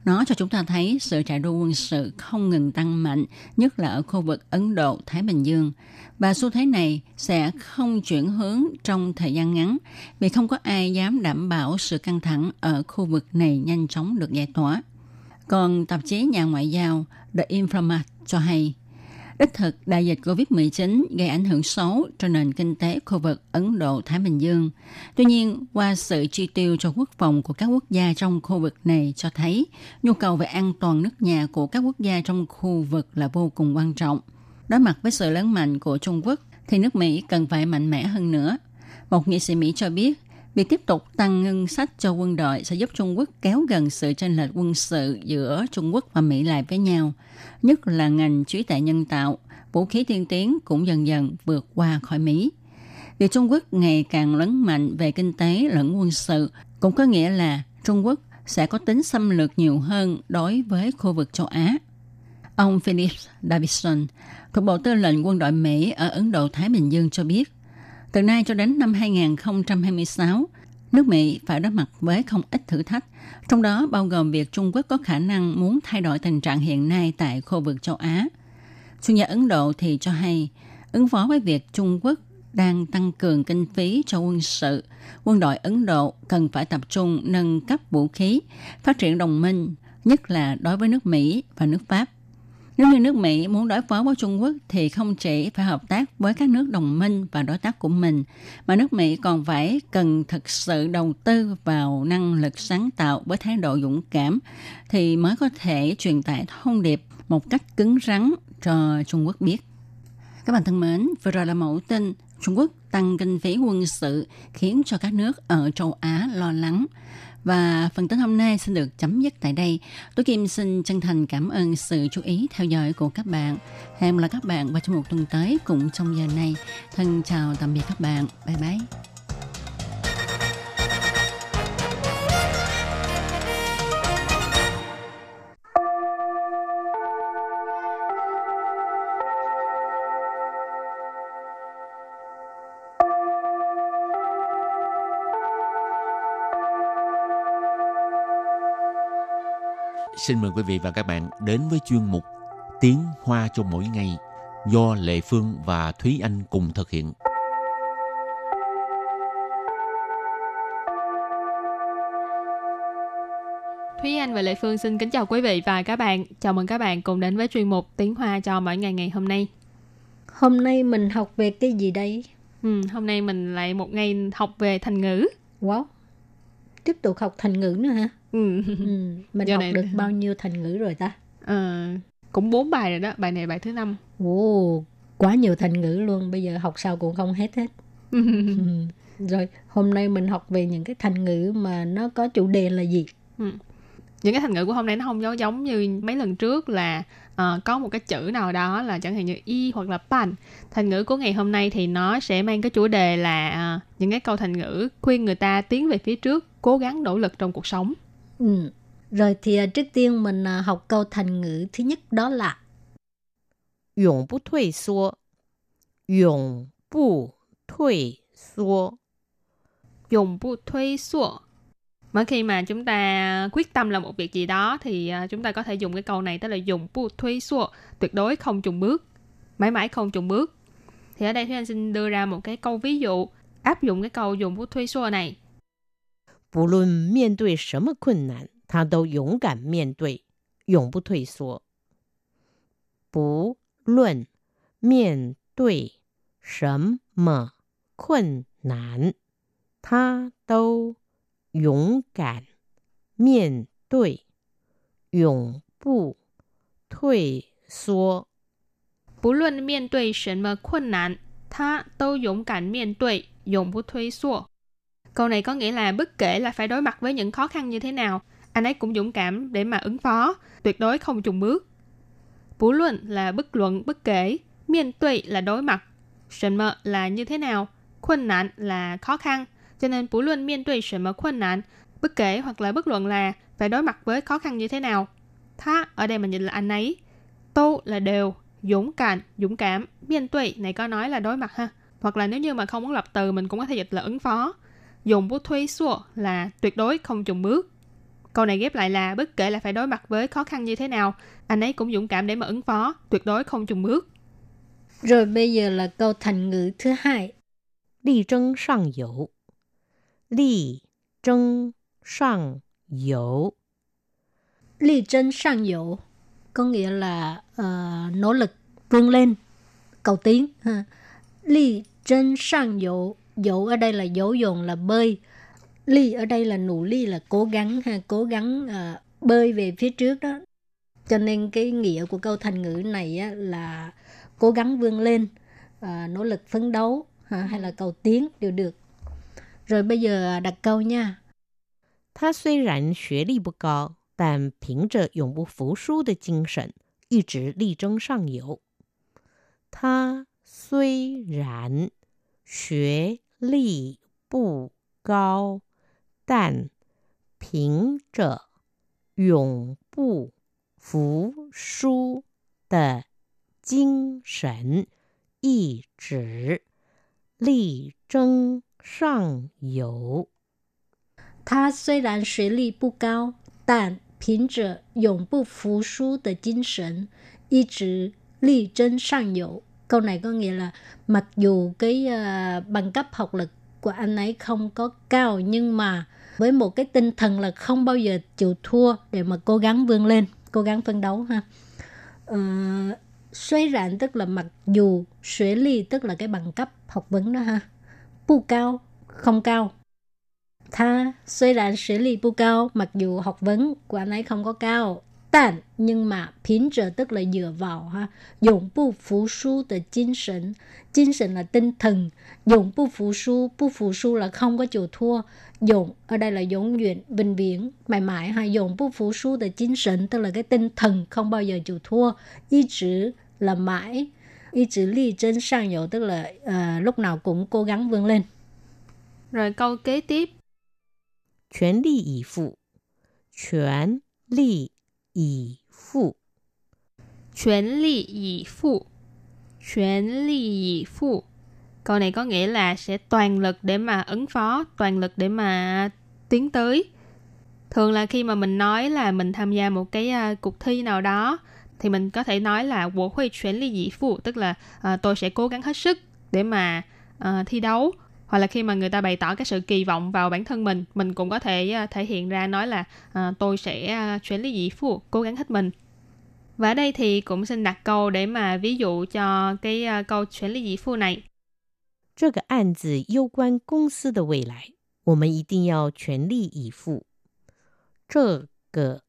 Nó cho chúng ta thấy sự chạy đua quân sự không ngừng tăng mạnh, nhất là ở khu vực Ấn Độ, Thái Bình Dương. Và xu thế này sẽ không chuyển hướng trong thời gian ngắn vì không có ai dám đảm bảo sự căng thẳng ở khu vực này nhanh chóng được giải tỏa. Còn tạp chí nhà ngoại giao The Informat cho hay, đích thực đại dịch COVID-19 gây ảnh hưởng xấu cho nền kinh tế khu vực Ấn Độ-Thái Bình Dương. Tuy nhiên, qua sự chi tiêu cho quốc phòng của các quốc gia trong khu vực này cho thấy nhu cầu về an toàn nước nhà của các quốc gia trong khu vực là vô cùng quan trọng – Đối mặt với sự lớn mạnh của Trung Quốc, thì nước Mỹ cần phải mạnh mẽ hơn nữa. Một nghị sĩ Mỹ cho biết, việc tiếp tục tăng ngân sách cho quân đội sẽ giúp Trung Quốc kéo gần sự tranh lệch quân sự giữa Trung Quốc và Mỹ lại với nhau, nhất là ngành trí tuệ nhân tạo, vũ khí tiên tiến cũng dần dần vượt qua khỏi Mỹ. Việc Trung Quốc ngày càng lớn mạnh về kinh tế lẫn quân sự cũng có nghĩa là Trung Quốc sẽ có tính xâm lược nhiều hơn đối với khu vực châu Á. Ông Philip Davidson, thuộc Bộ Tư lệnh Quân đội Mỹ ở Ấn Độ Thái Bình Dương cho biết, từ nay cho đến năm 2026, nước Mỹ phải đối mặt với không ít thử thách, trong đó bao gồm việc Trung Quốc có khả năng muốn thay đổi tình trạng hiện nay tại khu vực châu Á. Chuyên gia Ấn Độ thì cho hay, ứng phó với việc Trung Quốc đang tăng cường kinh phí cho quân sự, quân đội Ấn Độ cần phải tập trung nâng cấp vũ khí, phát triển đồng minh, nhất là đối với nước Mỹ và nước Pháp. Nếu như nước Mỹ muốn đối phó với Trung Quốc thì không chỉ phải hợp tác với các nước đồng minh và đối tác của mình, mà nước Mỹ còn phải cần thực sự đầu tư vào năng lực sáng tạo với thái độ dũng cảm thì mới có thể truyền tải thông điệp một cách cứng rắn cho Trung Quốc biết. Các bạn thân mến, vừa rồi là mẫu tin Trung Quốc tăng kinh phí quân sự khiến cho các nước ở châu Á lo lắng. Và phần tin hôm nay xin được chấm dứt tại đây. Tôi Kim xin chân thành cảm ơn sự chú ý, theo dõi của các bạn. Hẹn là các bạn vào trong một tuần tới, cũng trong giờ này. Thân chào tạm biệt các bạn. Bye bye. Xin mời quý vị và các bạn đến với chuyên mục Tiếng Hoa cho mỗi ngày do Lệ Phương và Thúy Anh cùng thực hiện. Thúy Anh và Lệ Phương xin kính chào quý vị và các bạn. Chào mừng các bạn cùng đến với chuyên mục Tiếng Hoa cho mỗi ngày ngày hôm nay. Hôm nay mình học về cái gì đây? Ừ, hôm nay mình lại một ngày học về thành ngữ. Wow. Tiếp tục học thành ngữ nữa hả? Ừ. Ừ. Mình Giờ học này- được bao nhiêu thành ngữ rồi ta? Ờ, cũng bốn bài rồi đó, bài này bài thứ năm. Ồ, quá nhiều thành ngữ luôn. Bây giờ học sao cũng không hết hết. Ừ. Rồi, hôm nay mình học về những cái thành ngữ mà nó có chủ đề là gì? Những cái thành ngữ của hôm nay nó không giống giống như mấy lần trước là uh, có một cái chữ nào đó là chẳng hạn như y hoặc là pan. Thành ngữ của ngày hôm nay thì nó sẽ mang cái chủ đề là uh, những cái câu thành ngữ khuyên người ta tiến về phía trước cố gắng nỗ lực trong cuộc sống. Ừ. rồi thì ờ, trước tiên mình học câu thành ngữ thứ nhất đó là dũng bù thuy xua dũng bù thuy xua dũng bù thuy xua Mỗi khi mà chúng ta quyết tâm làm một việc gì đó thì à, chúng ta có thể dùng cái câu này tức là dùng bu thuê xua, tuyệt đối không chùng bước, mãi mãi không chùng bước. Thì ở đây Thúy Anh xin đưa ra một cái câu ví dụ áp dụng cái câu dùng bu thuê xua này. 不论面对什么困难，他都勇敢面对，永不退缩。不论面对什么困难，他都 勇敢面对，永不退缩。 Bú luận miên tuệ shen mà khuân nạn, tha đâu dũng cảm miên tuệ, dùng bu thuê xua. Câu này có nghĩa là bất kể là phải đối mặt với những khó khăn như thế nào, anh ấy cũng dũng cảm để mà ứng phó, tuyệt đối không chùng bước. Bú luận là bất luận, bất kể, miên tuệ là đối mặt, shen mơ là như thế nào, khuân nạn là khó khăn. cho nên bú luận miên tuệ shen mở nạn, bất kể hoặc là bất luận là phải đối mặt với khó khăn như thế nào. Tha ở đây mình dịch là anh ấy, tô là đều, dũng cảm, dũng cảm, miên tuệ này có nói là đối mặt ha. Hoặc là nếu như mà không muốn lập từ mình cũng có thể dịch là ứng phó. Dùng bút thuê xua là tuyệt đối không chùng bước. Câu này ghép lại là bất kể là phải đối mặt với khó khăn như thế nào, anh ấy cũng dũng cảm để mà ứng phó, tuyệt đối không chùng bước. Rồi bây giờ là câu thành ngữ thứ hai. 力争上游，力争上游， Ly chân sang dụ có nghĩa là ờ, nỗ lực vươn lên, cầu tiến. Ha. Ly chân sang dụ, dụ ở đây là dỗ dồn là bơi. Ly ở đây là nụ ly là cố gắng, ha, cố gắng ờ, bơi về phía trước đó. Cho nên cái nghĩa của câu thành ngữ này á, là cố gắng vươn lên, ờ, nỗ lực phấn đấu ha, hay là cầu tiến đều được. Rồi bây giờ đặt câu nha. 他虽然学历不高，但凭着永不服输的精神，一直力争上游。他虽然学历不高，但凭着永不服输的精神，一直力争 上游。他虽然学历不高，但凭着永不服输的精神，一直力争上游。Câu này có nghĩa là mặc dù cái ờ, bằng cấp học lực của anh ấy không có cao nhưng mà với một cái tinh thần là không bao giờ chịu thua để mà cố gắng vươn lên, cố gắng phấn đấu ha. Ờ, suy rạn tức là mặc dù, xuế ly tức là cái bằng cấp học vấn đó ha. 不 cao, không cao. Tha, suy là sử lý bu cao, mặc dù học vấn của anh ấy không có cao, tàn nhưng mà phiến trở tức là dựa vào ha. Dụng bu phú su từ tinh thần tinh thần là tinh thần. Dụng bu phú su bu phú su là không có chịu thua. Dùng ở đây là dũng nguyện bình viễn mãi mãi ha. Dùng bu phú su từ tinh thần tức là cái tinh thần không bao giờ chịu thua. Ý chữ là mãi. ý chữ ly chân sang dầu tức là ờ, lúc nào cũng cố gắng vươn lên. Rồi câu kế tiếp, 全力以赴，全力以赴， chuyển ly ỷ phụ. Chuyển ly ỷ phụ. Câu này có nghĩa là sẽ toàn lực để mà ứng phó, toàn lực để mà tiến tới. thường là khi mà mình nói là mình tham gia một cái uh, cuộc thi nào đó thì mình có thể nói là wo hui chuyển ly dĩ phụ tức là uh, tôi sẽ cố gắng hết sức để mà uh, thi đấu hoặc là khi mà người ta bày tỏ cái sự kỳ vọng vào bản thân mình mình cũng có thể uh, thể hiện ra nói là uh, tôi sẽ uh, chuyển ly dĩ phụ cố gắng hết mình và ở đây thì cũng xin đặt câu để mà ví dụ cho cái uh, câu chuyển ly dĩ phụ này 这个案子攸关公司的未来，我们一定要全力以赴。这个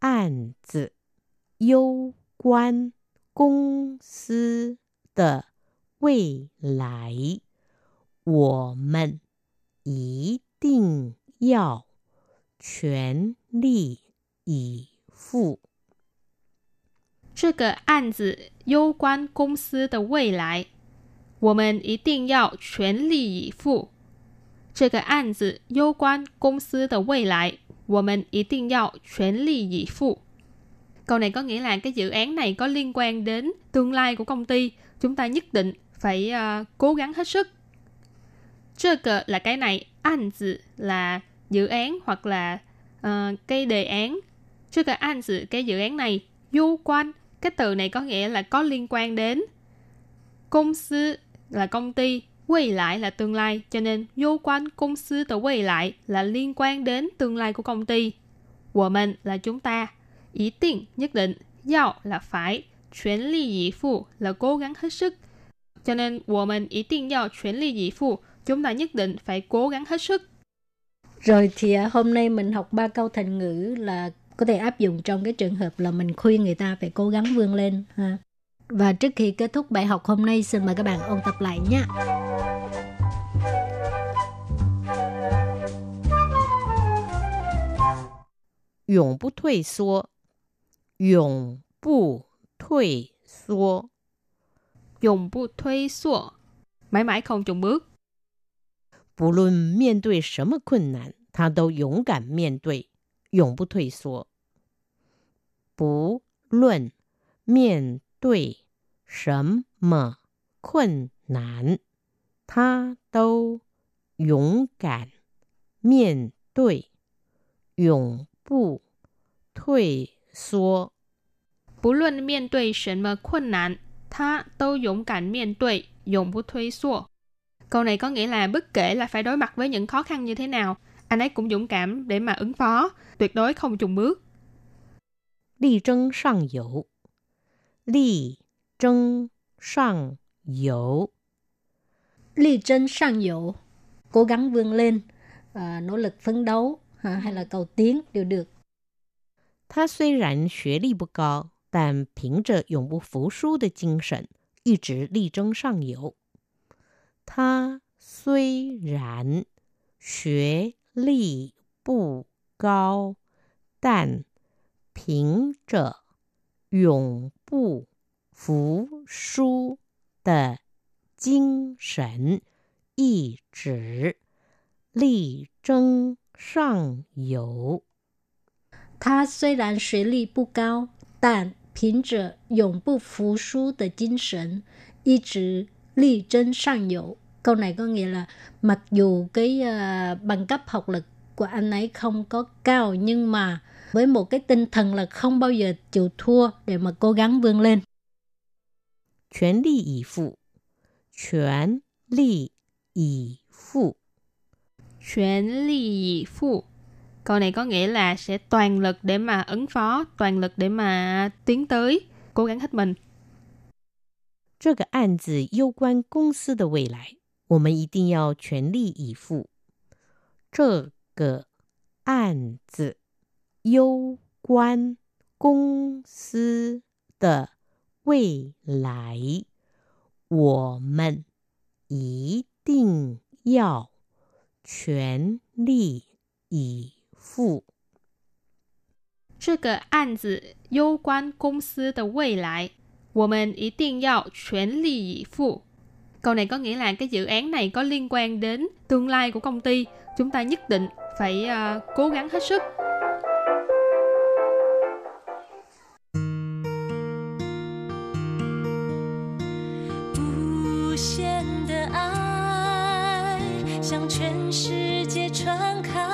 案子 攸关公司的未来，我们一定要全力以赴。这个案子攸关公司的未来，我们一定要全力以赴。这个案子攸关公司的未来，我们一定要全力以赴。Câu này có nghĩa là cái dự án này có liên quan đến tương lai của công ty, chúng ta nhất định phải uh, cố gắng hết sức. Chơ cờ là cái này, an dự là dự án hoặc là uh, cái đề án. Chơ cờ an dự cái dự án này, du quan, cái từ này có nghĩa là có liên quan đến. Công sư là công ty, quay lại là tương lai, cho nên vô quan công sư tới quay lại là liên quan đến tương lai của công ty. Của mình là chúng ta Ý định nhất định, yào là phải, chuyển ly dĩ phụ là cố gắng hết sức. Cho nên, của mình ý định yào chuyển ly dĩ phụ, chúng ta nhất định phải cố gắng hết sức. Rồi thì à, hôm nay mình học ba câu thành ngữ là có thể áp dụng trong cái trường hợp là mình khuyên người ta phải cố gắng vươn lên ha. Và trước khi kết thúc bài học hôm nay, xin mời các bạn ôn tập lại nhé. 永不退缩， 永不退缩，永不退缩，mãi mãi không chùn bước。不论面对什么困难，他都勇敢面对，永不退缩。不论面对什么困难，他都勇敢面对，永不退 缩。不论面对什么困难，他都勇敢面对，永不退缩。Câu này có nghĩa là bất kể là phải đối mặt với những khó khăn như thế nào, anh ấy cũng dũng cảm để mà ứng phó, tuyệt đối không chùn bước. 力争上游，力争上游，力争上游, cố gắng vươn lên, à, nỗ lực phấn đấu ha, hay là cầu tiến đều được. 他虽然学历不高，但凭着永不服输的精神，一直力争上游。他虽然学历不高，但凭着永不服输的精神，一直力争上游。他虽然学历不高，但凭着永不服输的精神，一直力争上游. Câu này có nghĩa là mặc dù cái uh, bằng cấp học lực của anh ấy không có cao nhưng mà với một cái tinh thần là không bao giờ chịu thua để mà cố gắng vươn lên. 全力以赴，全力以赴，全力以赴 Câu này có nghĩa là sẽ toàn lực để mà ứng phó, toàn lực để mà tiến tới, cố gắng hết mình. 这个案子攸关公司的未来，我们一定要全力以赴。这个案子攸关公司的未来，我们一定要全力以 赴。这个案子攸关公司的未来，我们一定要全力以赴。Câu này có nghĩa là cái dự án này có liên quan đến tương lai của công ty, chúng ta nhất định phải uh, cố gắng hết sức. 无限的爱向全世界传开。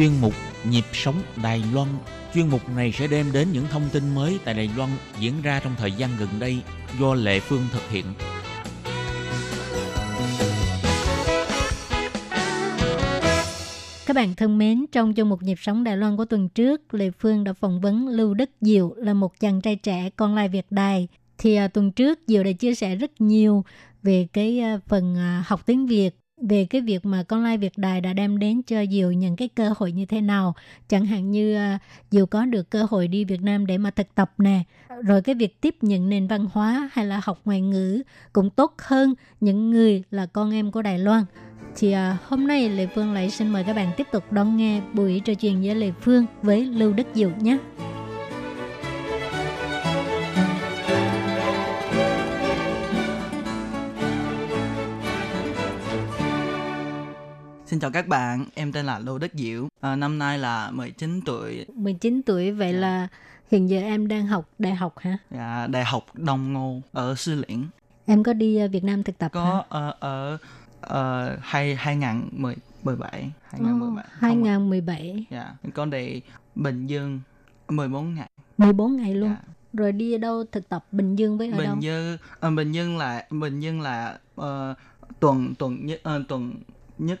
Chuyên mục Nhịp sống Đài Loan Chuyên mục này sẽ đem đến những thông tin mới tại Đài Loan diễn ra trong thời gian gần đây do Lệ Phương thực hiện. Các bạn thân mến, trong chương mục nhịp sống Đài Loan của tuần trước, lệ Phương đã phỏng vấn Lưu Đức Diệu là một chàng trai trẻ con lai Việt Đài. Thì à, tuần trước Diệu đã chia sẻ rất nhiều về cái à, phần à, học tiếng Việt, về cái việc mà con lai Việt Đài đã đem đến cho Diệu những cái cơ hội như thế nào. Chẳng hạn như diều Diệu có được cơ hội đi Việt Nam để mà thực tập nè, rồi cái việc tiếp nhận nền văn hóa hay là học ngoại ngữ cũng tốt hơn những người là con em của Đài Loan. Thì à, hôm nay Lê Phương lại xin mời các bạn tiếp tục đón nghe buổi trò chuyện với Lê Phương với Lưu Đức Diệu nhé. Xin chào các bạn, em tên là Lô Đức Diệu, à, năm nay là 19 tuổi, 19 tuổi vậy là hiện giờ em đang học đại học hả? à, Đại học Đông Ngô ở Sư Liễn. Em có đi à, Việt Nam thực tập hả? Có ờ, ở ở hai 2017, 2017. Ồ, 2017, Dạ, có đi Bình Dương 14 ngày. 14 ngày luôn. Dạ. Rồi đi ở đâu thực tập Bình Dương với ở đâu? Bình Dương ờ, Bình Dương là Bình Dương là ờ, tuần tuần nhất ờ, tuần nhất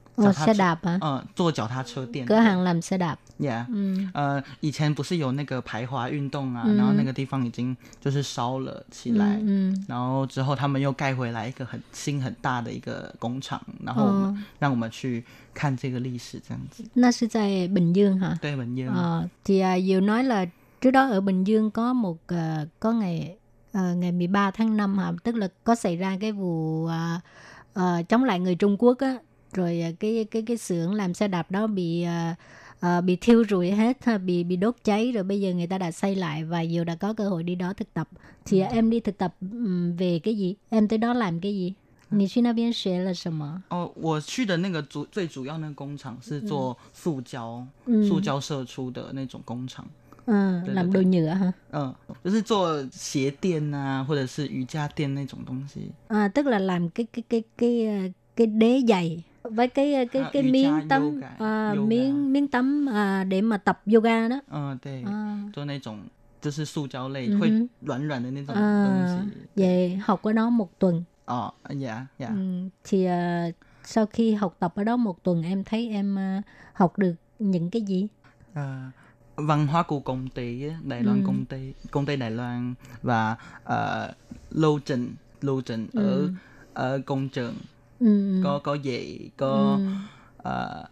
Ồ, 脚踏 xe 车 đạp hả? 嗯，坐脚踏车店 Cửa hàng làm xe đạp. ，yeah， Ừ. 呃，以前不是有那个排华运动啊，嗯然后那个地方已经就是烧了起来，嗯然后之后他们又盖回来一个很新很大的一个工厂，然后我们、哦让我们去看这个历史，这样子。 Nó sẽ tại Bình Dương hả? 对，文燕， Ờ, thì à, Diệu nói là trước đó ở Bình Dương có một à, có ngày à, ngày 13 tháng 5 hả? Tức là có xảy ra cái vụ à, à, chống lại người Trung Quốc á, rồi à, cái cái cái xưởng làm xe đạp đó bị à, à, bị thiêu rụi hết ha, bị bị đốt cháy rồi bây giờ người ta đã xây lại và Diệu đã có cơ hội đi đó thực tập. Thì à, em đi thực tập ừm, về cái gì? Em tới đó làm cái gì? 你去那边学了什么？哦，我去的那个主最主要那个工厂是做塑胶、嗯塑胶射出的那种工厂， Ừ, Đây, làm đây, đồ nhựa hả? 嗯，就是做鞋垫啊，或者是瑜伽垫那种东西。 À, tức là làm cái cái cái cái ờ, cái đế giày với cái ờ, cái À, cái瑜伽 miếng tấm yoga, à, yoga. miếng miếng tấm à, để mà tập yoga đó. 嗯，对， À, 做那种就是塑胶类、嗯哼会软软的那种东 à, 西。 về học ở đó một tuần. 哦，呀呀， Ừ, thì ờ, sau khi học tập ở đó một tuần em thấy em ờ, học được những cái gì? ờ, văn hóa của công ty á, Đài Loan Ừ. công ty công ty Đài Loan và ờ, lưu trình lưu trình ở Ừ. ở công trường Có có dạy có ừ, 呃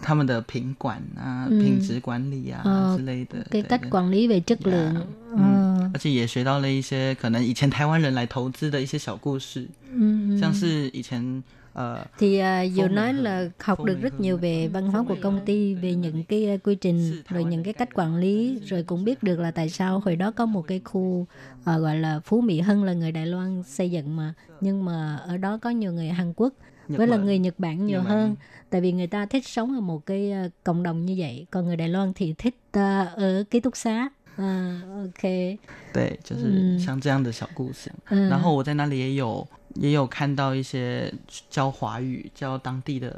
他们的品管啊、嗯品质管理啊、呃之类的 quản lý về chất Yeah. lượng. Ừ. Ờ, 而且也学到了一些可能以前台湾人来投资的一些小故事 ừ. 像是以前 呃 thì à, Diệu Phong nói Mỹ là Hưng, học Phong được Mỹ rất Hưng nhiều này. về văn hóa của công ty về những cái à, quy trình rồi những cái cách quản lý rồi cũng biết được là tại sao hồi đó có một cái khu à, gọi là Phú Mỹ Hưng là người Đài Loan xây dựng mà nhưng mà ở đó có nhiều người Hàn Quốc Nhật với là Bản. người Nhật Bản nhiều Nhật Bản. hơn tại vì người ta thích sống ở một cái à, cộng đồng như vậy còn người Đài Loan thì thích à, ở ký túc xá à, ok 对，就是嗯像这样的小故事。嗯然后我在那里也有 也有看到一些教华语、教当地的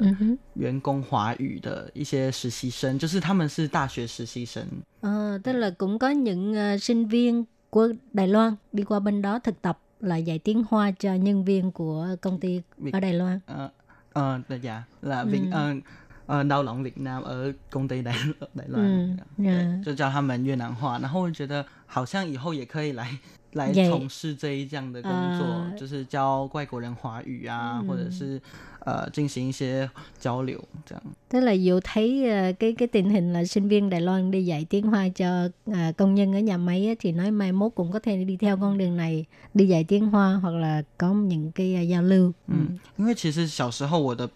员工华语的一些实习生，就是他们是大学实习生。Ờ, tức là cũng có những ờ, sinh viên của Đài Loan đi qua bên đó thực tập là dạy tiếng Hoa cho nhân viên của công ty ở Đài Loan. 呃呃，对呀，là Vinh Ừ. ờ, 呃 Việt Nam ở công ty Đài Đài Loan，、嗯对嗯就教他们越南话，然后我觉得好像以后也可以来来也从事这一这样的工作，啊就是教外国人华语啊，或者是呃进行一些交流这样。 Tức là Diệu thấy ờ, cái cái tình hình là sinh viên Đài Loan đi dạy tiếng Hoa cho ờ, công nhân ở nhà máy á, thì nói mai mốt cũng có thể đi theo con đường này đi dạy tiếng Hoa hoặc là có những cái ờ, giao lưu. 嗯，因为其实小时候我的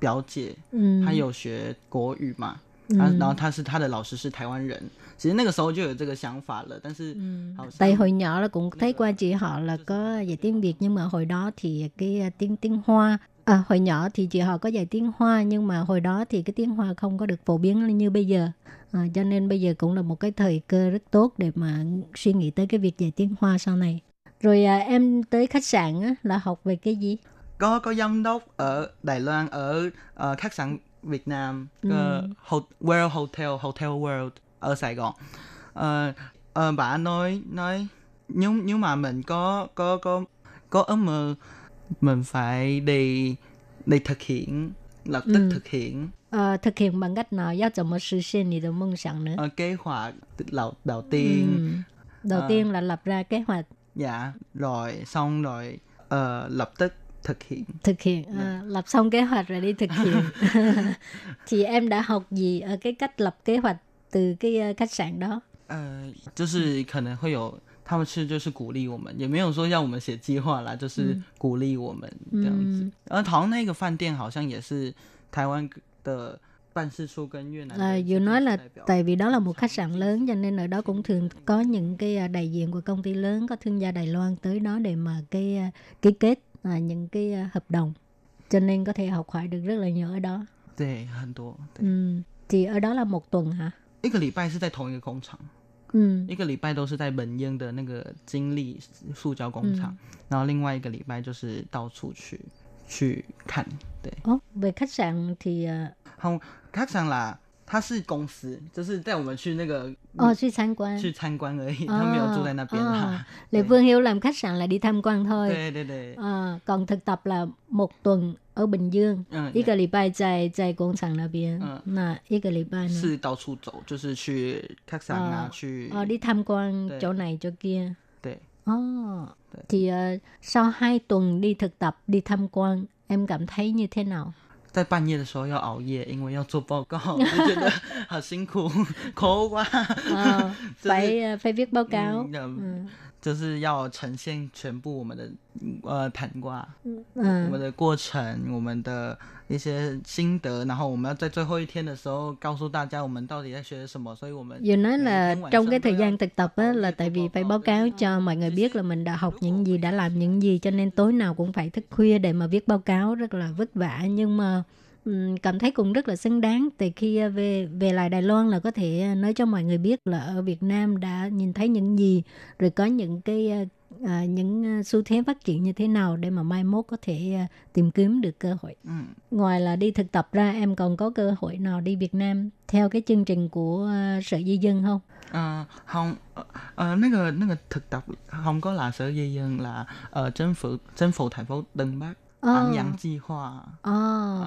表姐嗯她有学国语嘛， 她嗯然后她是她的老师是台湾人，其实那个时候就有这个想法了，但是好像 Tại hồi nhỏ là cũng thấy qua chị họ là có dạy tiếng Việt nhưng mà hồi đó thì cái ờ, tiếng tiếng Hoa à, hồi nhỏ thì chị họ có dạy tiếng Hoa nhưng mà hồi đó thì cái tiếng Hoa không có được phổ biến như bây giờ. À, cho nên bây giờ cũng là một cái thời cơ rất tốt để mà suy nghĩ tới cái việc dạy tiếng Hoa sau này. Rồi à, em tới khách sạn á, là học về cái gì? có có giám đốc ở Đài Loan ở ờ, khách sạn Việt Nam Ừ. ờ, Ho- World Hotel Hotel World ở Sài Gòn Ờ, ờ, bà nói nói nếu nếu mà mình có có có có ước mơ mình phải đi đi thực hiện lập tức Ừ. thực hiện Ờ, thực hiện bằng cách nào? Giao 怎么实现你的梦想呢? ờ, kế hoạch đầu đầu tiên Ừ. Đầu Ờ. tiên là lập ra kế hoạch dạ rồi xong rồi ờ, lập tức thực hiện thực hiện à, lập xong kế hoạch rồi đi thực hiện thì em đã học gì ở cái cách lập kế hoạch từ cái ờ, khách sạn đó 呃，就是可能会有，他们是就是鼓励我们，也没有说让我们写计划啦，就是鼓励我们这样子。嗯而好像那个饭店好像也是台湾的办事处跟越南的 à, 这 vừa 个 nói là 代表 tại vì đó là một khách sạn lớn cho nên ở đó cũng thường có những cái ờ, đại diện của công ty lớn có thương gia Đài Loan tới đó để mà cái ờ, ký kết à, những cái ờ, hợp đồng cho nên có thể học hỏi được rất là nhiều ở đó 对很多，对， ừ. thì ở đó là một tuần hả 一个礼拜是在同一个工厂， ừ. 一个礼拜都是在本烟的那个金利塑胶工厂，然后另外一个礼拜就是到处去去看，对， Ồ, về khách sạn thì ờ, 好，khách sạn là 它是公司，就是带我们去那个 ờ, suy参quan 去参观而已，他没有住在那边啦。 Lệ Phương hiểu làm khách sạn là đi tham quan thôi 对对对， À, còn thực tập là một tuần ở Bình Dương, 嗯，一个礼拜在在工厂那边，嗯那一个礼拜呢？是到处走，就是去khách sạn啊，呃去 Ờ, đi tham quan Đây. chỗ này chỗ kia. 对， Ồ, Đây. thì ờ, sau hai tuần đi thực tập, đi tham quan, em cảm thấy như thế nào? 在半夜的时候要熬夜，因为要做报告，就觉得好辛苦，口哇， Ờ, 就是 phải ờ, phải viết báo cáo. 嗯 Ừ. 就是要呈现全部我们的呃谈话， Ừ. 我们的过程，我们的一些心得，然后我们要在最后一天的时候告诉大家我们到底在学什么，所以我们 Vừa nói là Ngày trong晚cái sớm thời đó gian là thực tập á, báo là nghiệp tại của vì báo phải cáo báo cáo với cho mọi người biết là mình đã học những gì, đã làm những gì cho nên tối nào cũng phải thức khuya để mà viết báo cáo rất là vất vả nhưng mà ừm, cảm thấy cũng rất là xứng đáng từ khi về về lại Đài Loan là có thể nói cho mọi người biết là ở Việt Nam đã nhìn thấy những gì rồi có những cái à, những xu thế phát triển như thế nào để mà mai mốt có thể à, tìm kiếm được cơ hội. Ừ. Ngoài là đi thực tập ra em còn có cơ hội nào đi Việt Nam theo cái chương trình của à, sở di dân không? À, không, à, cái cái thực tập không có là sở di dân là ở chính phủ chính phủ thành phố Tân Bắc ăn dặn chi hoa Ờ,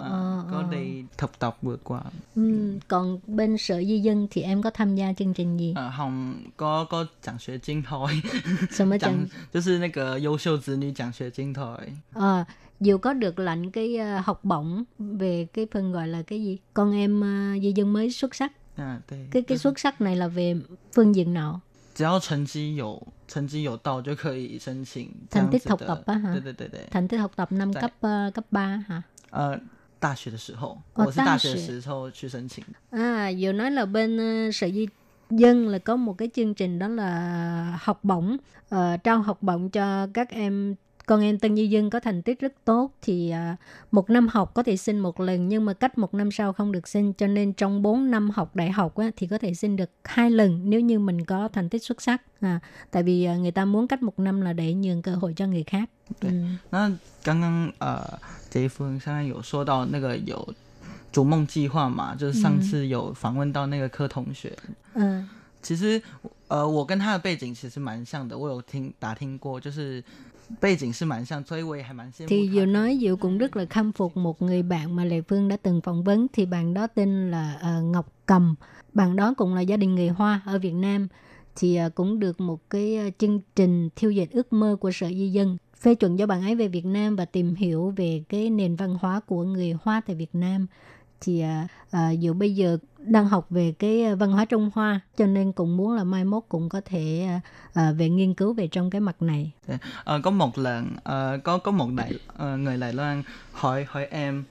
Ờ, ờ, có ờ. đi thực tập vừa qua Ừ, còn bên sở di dân thì em có tham gia chương trình gì? ờ không có có奖学金thôi 什么奖奖？就是那个优秀子女奖学金 thôi Ờ, Diệu có được lãnh cái ờ, học bổng về cái phần gọi là cái gì? Con em ờ, di dân mới xuất sắc. 嗯对 Cái cái xuất sắc này là về phương diện nào? 只要成绩有成绩有到就可以申请这 Thành 样 tích 子 học 的 tập á hả? 对对对对 Thành tích học tập năm Tại- cấp ờ, cấp 3 hả? 呃大学的时候 Ờ, 我是大学大学时候去申请的 À, Diệu nói là bên ờ, sở di dân là có một cái chương trình đó là học bổng, ờ, trao học bổng cho các em con em tân di dân có thành tích rất tốt thì à, một năm học có thể xin một lần nhưng mà cách một năm sau không được xin cho nên trong 4 năm học đại học á, thì có thể xin được hai lần nếu như mình có thành tích xuất sắc à, tại vì à, người ta muốn cách một năm là để nhường cơ hội cho người khác ừ. 那刚刚呃，杰一夫人刚刚有说到那个有逐梦计划嘛，就是上次有访问到那个柯同学， À, 其实呃，我跟他的背景其实蛮像的，我有听打听过，就是 背景是蛮像，所以我也还蛮羡慕 Thì 他 Diệu nói Diệu cũng rất là khâm phục một người bạn mà Lệ Phương đã từng phỏng vấn thì bạn đó tên là ờ, Ngọc Cầm. Bạn đó cũng là gia đình người Hoa ở Việt Nam thì ờ, cũng được một cái ờ, chương trình thiêu dệt ước mơ của Sở Di dân phê chuẩn cho bạn ấy về Việt Nam và tìm hiểu về cái nền văn hóa của người Hoa tại Việt Nam. Thì à, à, Diệu bây giờ đang học về cái ờ, văn hóa Trung Hoa cho nên cũng muốn là mai mốt cũng có thể à, à, về nghiên cứu về trong cái mặt này. Ờ, có một lần ờ, có có một đại ờ, người Đài Loan hỏi hỏi em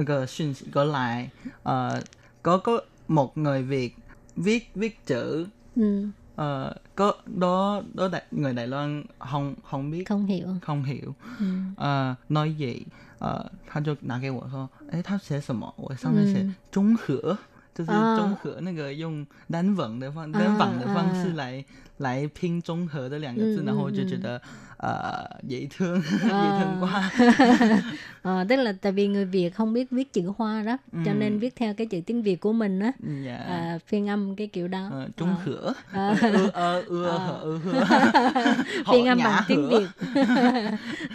uh, gửi xin gửi lại. Ờ, có có một người Việt viết viết chữ. Ừ, ờ, có đó đó đại, người Đài Loan không không biết. Không hiểu. không hiểu. Ừ. 呃 nói gì 呃他就拿给我说，哎，他写什么？我上面写嗯中和，就是啊中和那个用单吻的方单仿的方式来来拼中和的两个字，嗯然后我就嗯觉得呃dễ thương À. dễ thương quá Ờ, tức là tại vì người Việt không biết viết chữ Hoa đó, cho Ừ. nên viết theo cái chữ tiếng Việt của mình á, dạ à, phiên âm cái kiểu đó. Ờ, trung Ờ. hửa À. ư ơ ư Ờ. hở ư hửa phiên âm Họ bằng nhã tiếng hửa. Việt.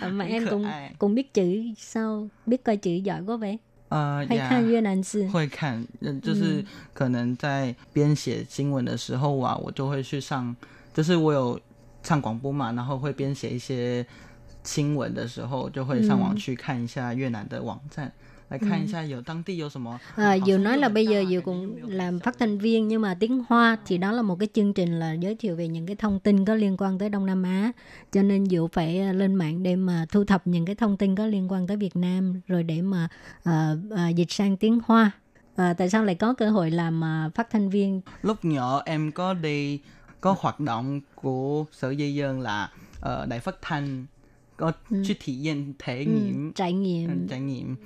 Ờ, mà Cũng em khờ cũng ai. cũng biết chữ sao, biết coi chữ giỏi quá vậy. 呃呀 khan 越南字。会看，呃就是可能在编写新闻的时候啊，我就会去上，就是我有唱广播嘛，然后会编写一些新闻的时候，就会上网嗯去看一下越南的网站，来看一下有当地有什么。 À, 好 Diệu 像 nói 又 là 很 bây 大 giờ 感 Diệu 觉 cũng 又没有 làm 很 phát thanh viên nhưng mà tiếng Hoa thì đó là một cái chương trình là giới thiệu về những cái thông tin có liên quan tới Đông Nam Á cho nên Diệu phải à, lên mạng để mà thu thập những cái thông tin có liên quan tới Việt Nam rồi để mà à, à, dịch sang tiếng Hoa à, tại sao lại có cơ hội làm à, phát thanh viên Lúc nhỏ em có đi có hoạt động của sở di dân là ở đài phát thanh có Ừ.去体验thể ừ, nghiệm trải nghiệm嗯，展演，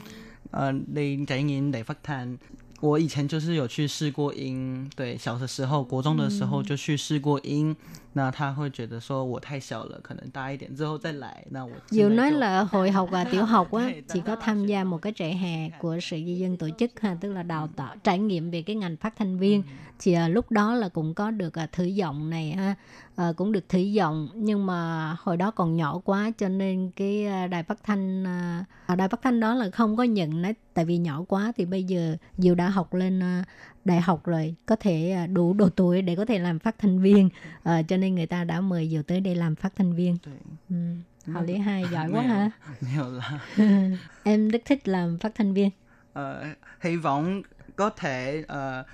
呃，雷德英、雷发坦。我以前就是有去试过音，对，小的时候，国中的时候就去试过音。那他会觉得说我太小了，可能大一点之后再来。那我现 Diệu 在 nói 就 là hồi học và tiểu học á Đây, chỉ có tham gia một cái trại hè của sự di dân tổ chức ha tức là đào tạo trải nghiệm về cái ngành phát thanh viên thì à, lúc đó là cũng có được à, thử giọng này ha à, cũng được thử giọng nhưng mà hồi đó còn nhỏ quá cho nên cái à, đài phát thanh à, à, đài phát thanh đó là không có nhận đấy tại vì nhỏ quá thì bây giờ Diệu đã học lên à, đại học rồi có thể à, đủ độ tuổi để có thể làm phát thanh viên à, cho nên người ta đã mời Diệu tới đây làm phát thanh viên 对， ừ. Hào lý hai giỏi quá 没有 ha 没有啦。 em rất thích làm phát thanh viên 呃，hy vọng có thể 呃，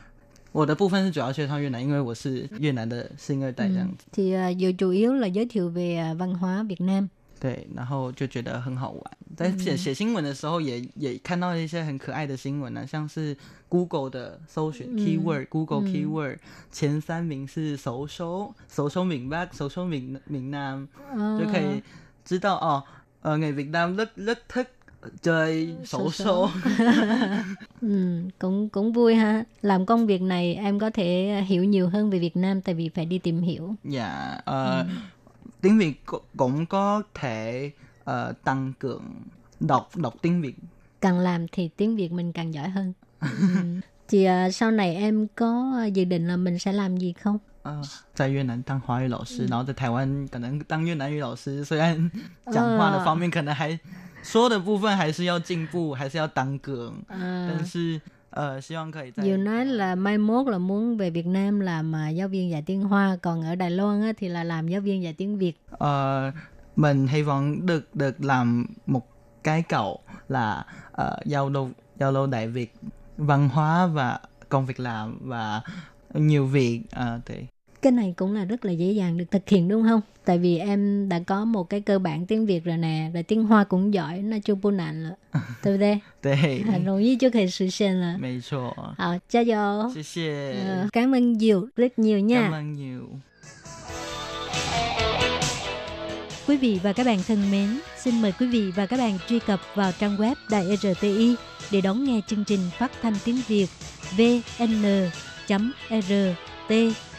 我的部分是主要介绍越南，因为我是越南的新二代这样子。 thì uh, Diệu chủ yếu là giới thiệu về à, văn hóa Việt Nam 对，然后就觉得很好玩。在写写新闻的时候也，也看到一些很可爱的新闻呢、像是 Google 的搜寻、嗯 keyword，Google 嗯 keyword、前三名是熟收、熟收闽北、熟收闽闽南， Ờ, 就可以知道哦，呃，người Việt Nam rất rất thích chơi Xấu xấu số. ừ, cũng cũng vui ha làm công việc này em có thể à, hiểu nhiều hơn về Việt Nam tại vì phải đi tìm hiểu Dạ, ờ, tiếng Việt cu- cũng có thể ờ, tăng cường đọc đọc tiếng Việt càng làm thì tiếng Việt mình càng giỏi hơn ừ. thì à, sau này em có à, dự định là mình sẽ làm gì không 呃，在越南当华语老师，然后在台湾可能当越南语老师，虽然讲话的方面可能还、说的部分还是要进步，还是要tăng cường， à, 但是 呃，希望可以在 Diệu nói là mai mốt là muốn về Việt Nam làm à, giáo viên dạy tiếng Hoa còn ở Đài Loan á, thì là làm giáo viên dạy tiếng Việt ờ, mình hy vọng được được làm một cái cầu là ờ, giao lưu giao lưu đại Việt văn hóa và công việc làm và nhiều việc ờ, thì cái này cũng là rất là dễ dàng được thực hiện đúng không? Tại vì em đã có một cái cơ bản tiếng Việt rồi nè, rồi tiếng Hoa cũng giỏi, nó chưa bù nạn à, rồi. Đối không đối? Đối. Rất dễ dàng thể thực hiện rồi. Mấy chỗ. Ờ, gia dô. Cảm ơn nhiều, rất nhiều nha. Cảm ơn nhiều. Quý vị và các bạn thân mến, xin mời quý vị và các bạn truy cập vào trang web Đài RTI để đón nghe chương trình phát thanh tiếng Việt vn.rt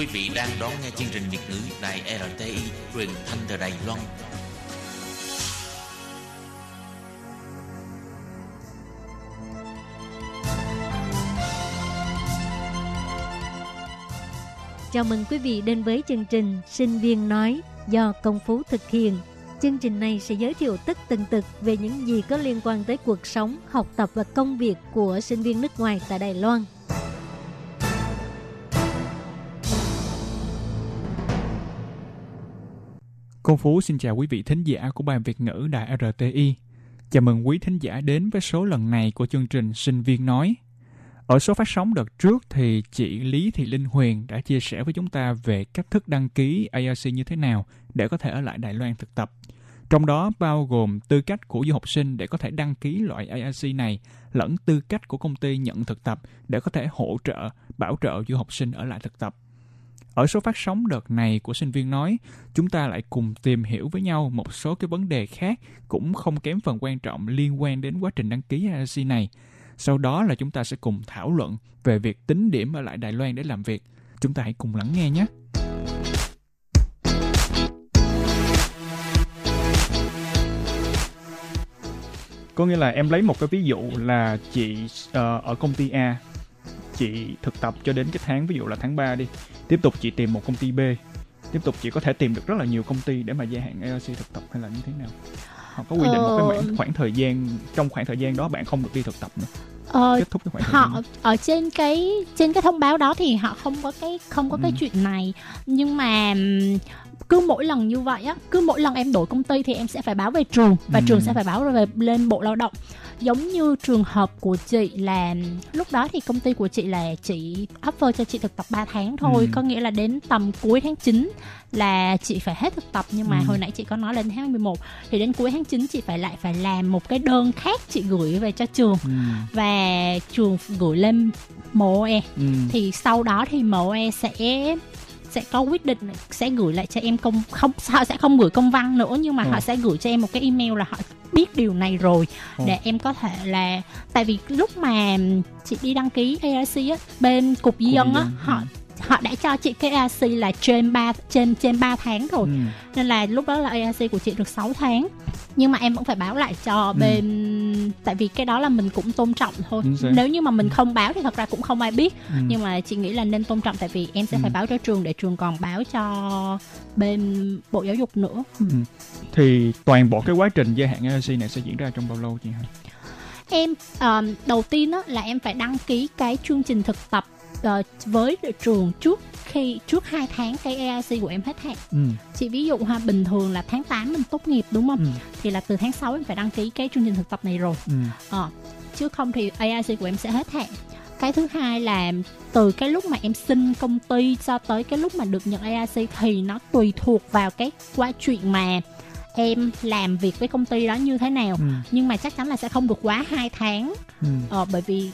Quý vị đang đón nghe chương trình Việt ngữ Đài RTI truyền thanh từ Đài Loan. Chào mừng quý vị đến với chương trình Sinh viên nói do Công Phú thực hiện. Chương trình này sẽ giới thiệu tất tần tật về những gì có liên quan tới cuộc sống, học tập và công việc của sinh viên nước ngoài tại Đài Loan. Công Phú xin chào quý vị thính giả của Ban Việt ngữ Đài RTI. Chào mừng quý thính giả đến với số lần này của chương trình Sinh viên nói. Ở số phát sóng đợt trước thì chị Lý Thị Linh Huyền đã chia sẻ với chúng ta về cách thức đăng ký ARC như thế nào để có thể ở lại Đài Loan thực tập. Trong đó bao gồm tư cách của du học sinh để có thể đăng ký loại ARC này lẫn tư cách của công ty nhận thực tập để có thể hỗ trợ, bảo trợ du học sinh ở lại thực tập. Ở số phát sóng đợt này của sinh viên nói, chúng ta lại cùng tìm hiểu với nhau một số cái vấn đề khác cũng không kém phần quan trọng liên quan đến quá trình đăng ký ARC này. Sau đó là chúng ta sẽ cùng thảo luận về việc tính điểm ở lại Đài Loan để làm việc. Chúng ta hãy cùng lắng nghe nhé. Có nghĩa là em lấy một cái ví dụ là chị uh, ở công ty A chị thực tập cho đến cái tháng ví dụ là tháng 3 đi tiếp tục chị tìm một công ty B. Tiếp tục chị có thể tìm được rất là nhiều công ty để mà gia hạn ARC thực tập hay là như thế nào? Họ có quy định một cái khoảng, khoảng thời gian trong khoảng thời gian đó bạn không được đi thực tập nữa. Ờ, kết thúc cái khoảng thời gian họ ở trên cái trên cái thông báo đó thì họ không có cái không có cái Ừ. chuyện này. Nhưng mà cứ mỗi lần như vậy á cứ mỗi lần em đổi công ty thì em sẽ phải báo về trường và Ừ. trường sẽ phải báo về lên bộ lao động giống như trường hợp của chị là lúc đó thì công ty của chị là chỉ offer cho chị thực tập 3 tháng thôi Ừ. có nghĩa là đến tầm cuối tháng 9 là chị phải hết thực tập nhưng mà Ừ. hồi nãy chị có nói là đến tháng 11 thì đến cuối tháng 9 chị phải lại phải làm một cái đơn khác chị gửi về cho trường Ừ. và trường gửi lên MOE Ừ. thì sau đó thì MOE sẽ sẽ có quyết định sẽ gửi lại cho em công không họ sẽ không gửi công văn nữa nhưng mà Ồ. họ sẽ gửi cho em một cái email là họ biết điều này rồi Ồ. để em có thể là tại vì lúc mà chị đi đăng ký ARC á bên cục di dân á họ họ đã cho chị cái ARC là trên 3 trên trên 3 tháng rồi Ừ. nên là lúc đó là ARC của chị được 6 tháng nhưng mà em vẫn phải báo lại cho Ừ. bên tại vì cái đó là mình cũng tôn trọng thôi nếu như mà mình không báo thì thật ra cũng không ai biết Ừ. nhưng mà chị nghĩ là nên tôn trọng tại vì em sẽ Ừ. phải báo cho trường để trường còn báo cho bên bộ giáo dục nữa Ừ. Ừ. thì toàn bộ cái quá trình gia hạn ARC này sẽ diễn ra trong bao lâu chị hả em um, đầu tiên á, là em phải đăng ký cái chương trình thực tập ờ, với trường trước khi trước 2 tháng cái ARC của em hết hạn ừ. chị ví dụ ha bình thường là tháng 8 mình tốt nghiệp đúng không Ừ. thì là từ tháng 6 em phải đăng ký cái chương trình thực tập này rồi Ừ. Ờ, chứ không thì AIC của em sẽ hết hạn cái thứ hai là từ cái lúc mà em xin công ty cho tới cái lúc mà được nhận AIC thì nó tùy thuộc vào cái qua chuyện mà em làm việc với công ty đó như thế nào Ừ. nhưng mà chắc chắn là sẽ không được quá 2 tháng Ừ. ờ, bởi vì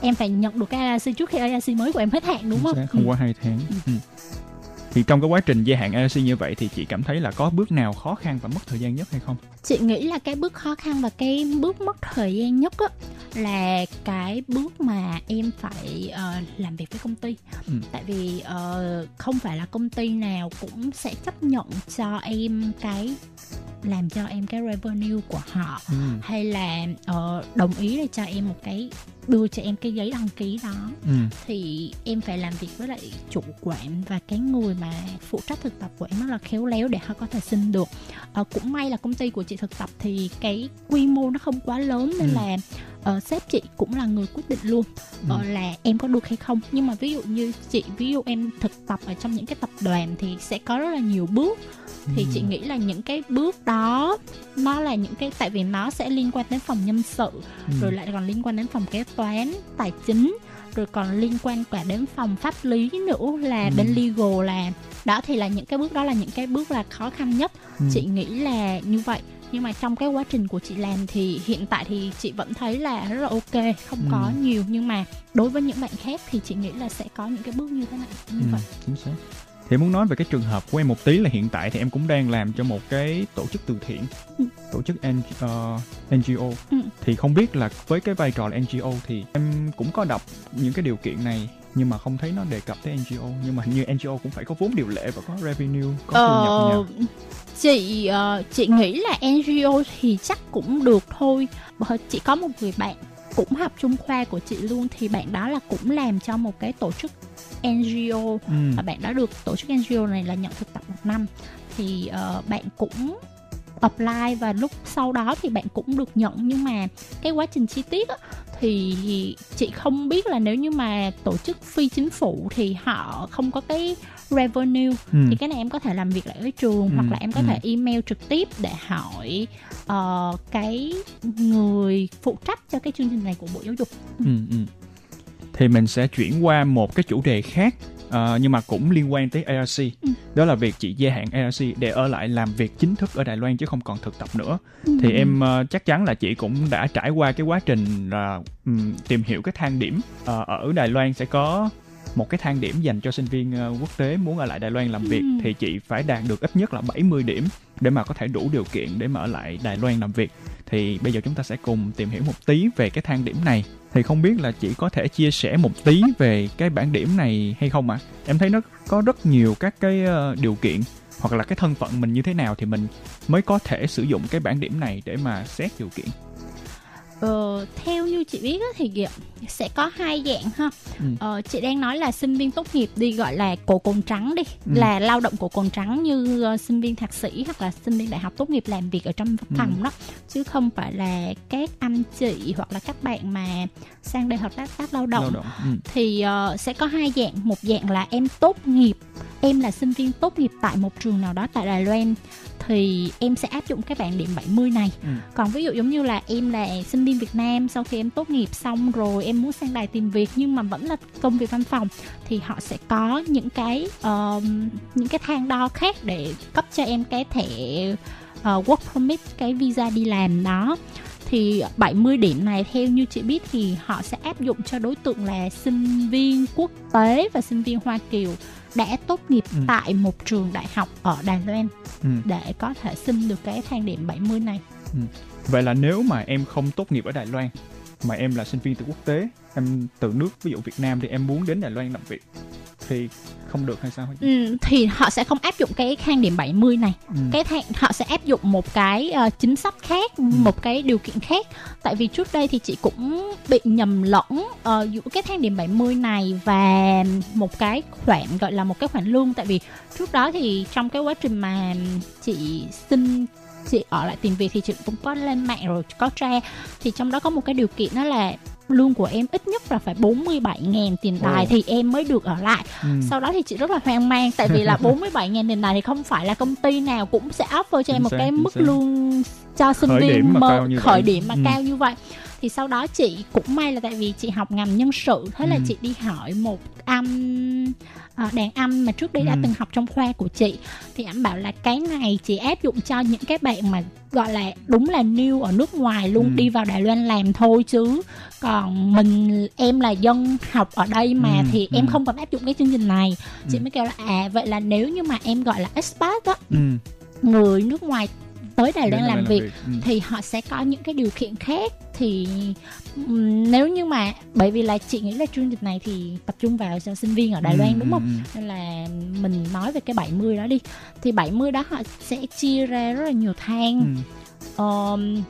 em phải nhận được cái AIC trước khi AIC mới của em hết hạn đúng không không Ừ. quá hai tháng ừ. thì trong cái quá trình gia hạn ARC như vậy thì chị cảm thấy là có bước nào khó khăn và mất thời gian nhất hay không chị nghĩ là cái bước khó khăn và cái bước mất thời gian nhất á là cái bước mà em phải ờ, làm việc với công ty Ừ. tại vì ờ, không phải là công ty nào cũng sẽ chấp nhận cho em cái làm cho em cái revenue của họ ừ. hay là ờ, đồng ý để cho em một cái đưa cho em cái giấy đăng ký đó Ừ. thì em phải làm việc với lại chủ quản và cái người mà phụ trách thực tập của em rất là khéo léo để họ có thể xin được ờ, cũng may là công ty của chị thực tập thì cái quy mô nó không quá lớn nên Ừ. là ờ, sếp chị cũng là người quyết định luôn ờ, là em có được hay không nhưng mà ví dụ như chị ví dụ em thực tập ở trong những cái tập đoàn thì sẽ có rất là nhiều bước thì Ừ. chị nghĩ là những cái bước đó nó là những cái tại vì nó sẽ liên quan đến phòng nhân sự Ừ. rồi lại còn liên quan đến phòng kế toán tài chính rồi còn liên quan cả đến phòng pháp lý nữa là Ừ. bên legal là đó thì là những cái bước đó là những cái bước là khó khăn nhất Ừ. chị nghĩ là như vậy nhưng mà trong cái quá trình của chị làm thì hiện tại thì chị vẫn thấy là rất là ok không Ừ. có nhiều nhưng mà đối với những bạn khác thì chị nghĩ là sẽ có những cái bước như thế này như Ừ, vậy chính xác. Thì muốn nói về cái trường hợp của em một tí là hiện tại thì em cũng đang làm cho một cái tổ chức từ thiện, Ừ. tổ chức N, ờ, NGO. Ừ. Thì không biết là với cái vai trò là NGO thì em cũng có đọc những cái điều kiện này nhưng mà không thấy nó đề cập tới NGO nhưng mà hình như NGO cũng phải có vốn điều lệ và có revenue, có thu nhập nha. Chị ờ, chị nghĩ là NGO thì chắc cũng được thôi. Bởi chị có một người bạn cũng học trung khoa của chị luôn thì bạn đó là cũng làm cho một cái tổ chức NGO Ừ. và bạn đó được tổ chức NGO này là nhận thực tập một năm. Thì ờ, bạn cũng apply và lúc sau đó thì bạn cũng được nhận. Nhưng mà cái quá trình chi tiết á, thì chị không biết là nếu như mà tổ chức phi chính phủ thì họ không có cái revenue Ừ. thì cái này em có thể làm việc lại với trường Ừ, hoặc là em có ừ. thể email trực tiếp để hỏi ờ, cái người phụ trách cho cái chương trình này của bộ giáo dục Ừ, ừ. Thì mình sẽ chuyển qua một cái chủ đề khác ờ, nhưng mà cũng liên quan tới ARC. Ừ. Đó là việc chị gia hạn ARC để ở lại làm việc chính thức ở Đài Loan chứ không còn thực tập nữa. Ừ. Thì em ờ, chắc chắn là chị cũng đã trải qua cái quá trình ừm, tìm hiểu cái thang điểm Ờ, ở Đài Loan sẽ có một cái thang điểm dành cho sinh viên ờ, quốc tế muốn ở lại Đài Loan làm việc Ừ. thì chị phải đạt được ít nhất là 70 điểm để mà có thể đủ điều kiện để mà ở lại Đài Loan làm việc. Thì bây giờ chúng ta sẽ cùng tìm hiểu một tí về cái thang điểm này. Thì không biết là chị có thể chia sẻ một tí về cái bảng điểm này hay không ạ? Em thấy nó có rất nhiều các cái ờ, điều kiện hoặc là cái thân phận mình như thế nào thì mình mới có thể sử dụng cái bảng điểm này để mà xét điều kiện. Ờ, theo như chị biết á, thì sẽ có hai dạng ha Ừ. ờ, chị đang nói là sinh viên tốt nghiệp đi gọi là cổ cồn trắng đi Ừ. là lao động cổ cồn trắng như ờ, sinh viên thạc sĩ hoặc là sinh viên đại học tốt nghiệp làm việc ở trong văn Ừ. phòng đó chứ không phải là các anh chị hoặc là các bạn mà sang đây hợp tác tác lao động, Lao động. Ừ. thì ờ, sẽ có hai dạng một dạng là em tốt nghiệp em là sinh viên tốt nghiệp tại một trường nào đó tại Đài Loan thì em sẽ áp dụng cái bảng điểm 70 này. Ừ. còn ví dụ giống như là em là sinh viên Việt Nam sau khi em tốt nghiệp xong rồi em muốn sang đài tìm việc nhưng mà vẫn là công việc văn phòng thì họ sẽ có những cái um, những cái thang đo khác để cấp cho em cái thẻ uh, work permit cái visa đi làm đó. Thì 70 điểm này theo như chị biết thì họ sẽ áp dụng cho đối tượng là sinh viên quốc tế và sinh viên Hoa Kiều đã tốt nghiệp Ừ. tại một trường đại học ở Đài Loan Ừ. để có thể xin được cái thang điểm 70 này. Vậy là nếu mà em không tốt nghiệp ở Đài Loan mà em là sinh viên từ quốc tế, em từ nước ví dụ Việt Nam thì em muốn đến Đài Loan làm việc thì không được hay sao? Ừ, thì họ sẽ không áp dụng cái thang điểm 70 này. Ừ. Cái thang họ sẽ áp dụng một cái ờ, chính sách khác, một cái điều kiện khác. Tại vì trước đây thì chị cũng bị nhầm lẫn ờ, giữa cái thang điểm 70 này và một cái khoản gọi là một cái khoản lương tại vì trước đó thì trong cái quá trình mà chị xin chị ở lại tìm việc thì chị cũng có lên mạng rồi có tra thì trong đó có một cái điều kiện đó là lương của em ít nhất là phải 47.000 tiền đài Ồ. thì em mới được ở lại Ừ. sau đó thì chị rất là hoang mang tại vì là 47 ngàn tiền này thì không phải là công ty nào cũng sẽ offer cho Chính em một xác, cái mức xác. lương cho sinh Khởi viên điểm mà vậy. khởi điểm mà Ừ. cao như vậy thì sau đó chị cũng may là tại vì chị học ngành nhân sự thế là Ừ. chị đi hỏi một anh à, đàn anh mà trước đây đã Ừ. từng học trong khoa của chị thì anh bảo là cái này chỉ áp dụng cho những cái bạn mà gọi là đúng là new ở nước ngoài luôn Ừ. đi vào Đài Loan làm thôi chứ còn mình em là dân học ở đây mà Ừ, thì em ừ. không còn áp dụng cái chương trình này chị Ừ. mới kêu là à vậy là nếu như mà em gọi là expat á Ừ. người nước ngoài tới Đài Loan Đài làm Loan việc Ừ. thì họ sẽ có những cái điều kiện khác thì ừm, nếu như mà bởi vì là chị nghĩ là chương trình này thì tập trung vào cho sinh viên ở Đài Ừ, Loan đúng ừ, không ừ. nên là mình nói về cái 70 đó đi thì 70 đó họ sẽ chia ra rất là nhiều thang Ừ. Ờm,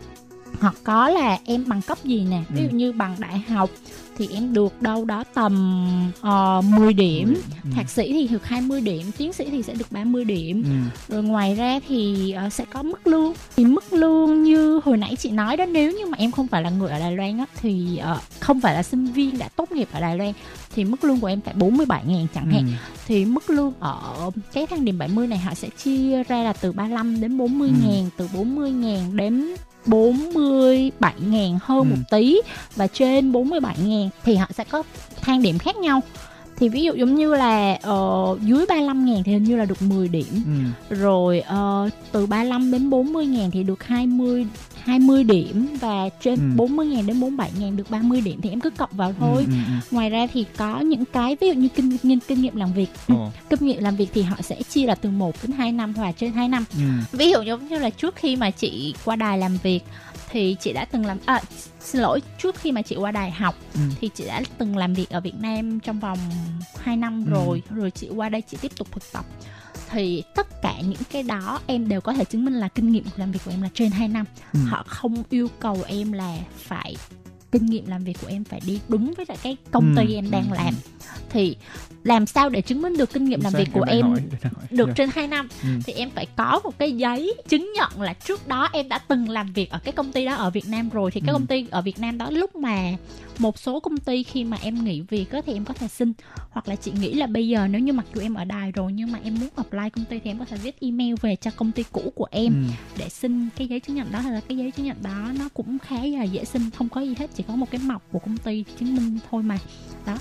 hoặc có là em bằng cấp gì nè ví dụ Ừ. như bằng đại học thì em được đâu đó tầm uh, 10 điểm Ừ. thạc sĩ thì được 20 điểm tiến sĩ thì sẽ được 30 điểm Ừ. rồi ngoài ra thì ờ, sẽ có mức lương thì mức lương như hồi nãy chị nói đó nếu như mà em không phải là người ở Đài Loan á thì ờ, không phải là sinh viên đã tốt nghiệp ở Đài Loan thì mức lương của em phải 47 ngàn chẳng hạn Ừ. thì mức lương ở cái thang điểm 70 này họ sẽ chia ra là từ 35 đến 40 Ừ. ngàn từ 40 ngàn đến 47 ngàn hơn Ừ. một tí và trên 47 ngàn thì họ sẽ có thang điểm khác nhau thì ví dụ giống như là ờ, dưới 35 ngàn thì hình như là được 10 điểm Ừ. rồi ờ, từ 35 đến 40 ngàn thì được 20 20 điểm và trên Ừ. 40 ngàn đến 47 ngàn được 30 điểm thì em cứ cộng vào thôi Ừ, ừ, ừ. ngoài ra thì có những cái ví dụ như kinh kinh, kinh nghiệm làm việc Ồ. kinh nghiệm làm việc thì họ sẽ chia là từ 1 đến 2 năm và trên 2 năm Ừ. ví dụ giống như là trước khi mà chị qua đài làm việc thì chị đã từng làm à, xin lỗi trước khi mà chị qua đài học Ừ. thì chị đã từng làm việc ở Việt Nam trong vòng 2 năm Ừ. rồi rồi chị qua đây chị tiếp tục thực tập thì tất cả những cái đó em đều có thể chứng minh là kinh nghiệm làm việc của em là trên 2 năm Ừ. họ không yêu cầu em là phải kinh nghiệm làm việc của em phải đi đúng với lại cái công ty Ừ, em đang ừ, làm thì làm sao để chứng minh được kinh nghiệm làm việc của em hỏi, được Dạ. trên 2 năm Ừ. thì em phải có một cái giấy chứng nhận là trước đó em đã từng làm việc ở cái công ty đó ở Việt Nam rồi thì cái Ừ. công ty ở Việt Nam đó lúc mà một số công ty khi mà em nghỉ việc á, thì em có thể xin hoặc là chị nghĩ là bây giờ nếu như mặc dù em ở đài rồi nhưng mà em muốn apply công ty thì em có thể viết email về cho công ty cũ của em Ừ. để xin cái giấy chứng nhận đó hay là cái giấy chứng nhận đó nó cũng khá là dễ xin không có gì hết chỉ có một cái mọc của công ty chứng minh thôi mà đó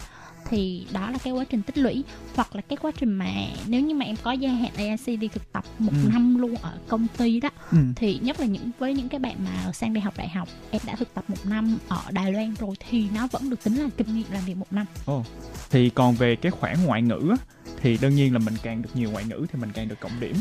thì đó là cái quá trình tích lũy hoặc là cái quá trình mà nếu như mà em có gia hạn AIC đi thực tập một Ừ. năm luôn ở công ty đó Ừ. thì nhất là những với những cái bạn mà sang đây học đại học em đã thực tập một năm ở Đài Loan rồi thì nó vẫn được tính là kinh nghiệm làm việc một năm Ồ. Thì còn về cái khoản ngoại ngữ thì đương nhiên là mình càng được nhiều ngoại ngữ thì mình càng được cộng điểm.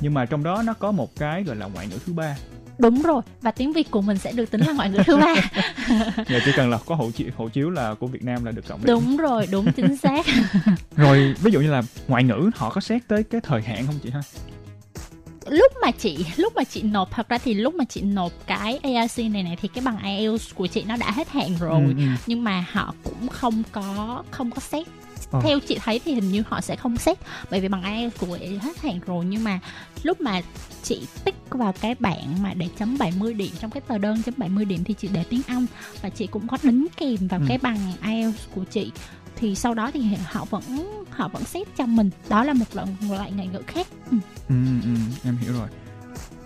Nhưng mà trong đó nó có một cái gọi là ngoại ngữ thứ ba. đúng rồi và tiếng Việt của mình sẽ được tính là ngoại ngữ thứ ba Giờ chỉ cần là có hộ chiếu, hộ chiếu là của Việt Nam là được cộng điểm. đúng rồi đúng chính xác Rồi ví dụ như là ngoại ngữ họ có xét tới cái thời hạn không chị ha? lúc mà chị lúc mà chị nộp thật ra thì lúc mà chị nộp cái ARC này này thì cái bằng IELTS của chị nó đã hết hạn rồi Ừ, ừ. nhưng mà họ cũng không có không có xét Ờ. theo chị thấy thì hình như họ sẽ không xét bởi vì bằng IELTS của chị hết hạn rồi nhưng mà lúc mà chị tích vào cái bảng mà để chấm 70 điểm trong cái tờ đơn chấm 70 điểm thì chị để tiếng Anh và chị cũng có đính kèm vào Ừ. cái bằng IELTS của chị thì sau đó thì họ vẫn họ vẫn xét cho mình đó là một loại một loại ngoại ngữ khác ừ. Ừ, ừ, em hiểu rồi.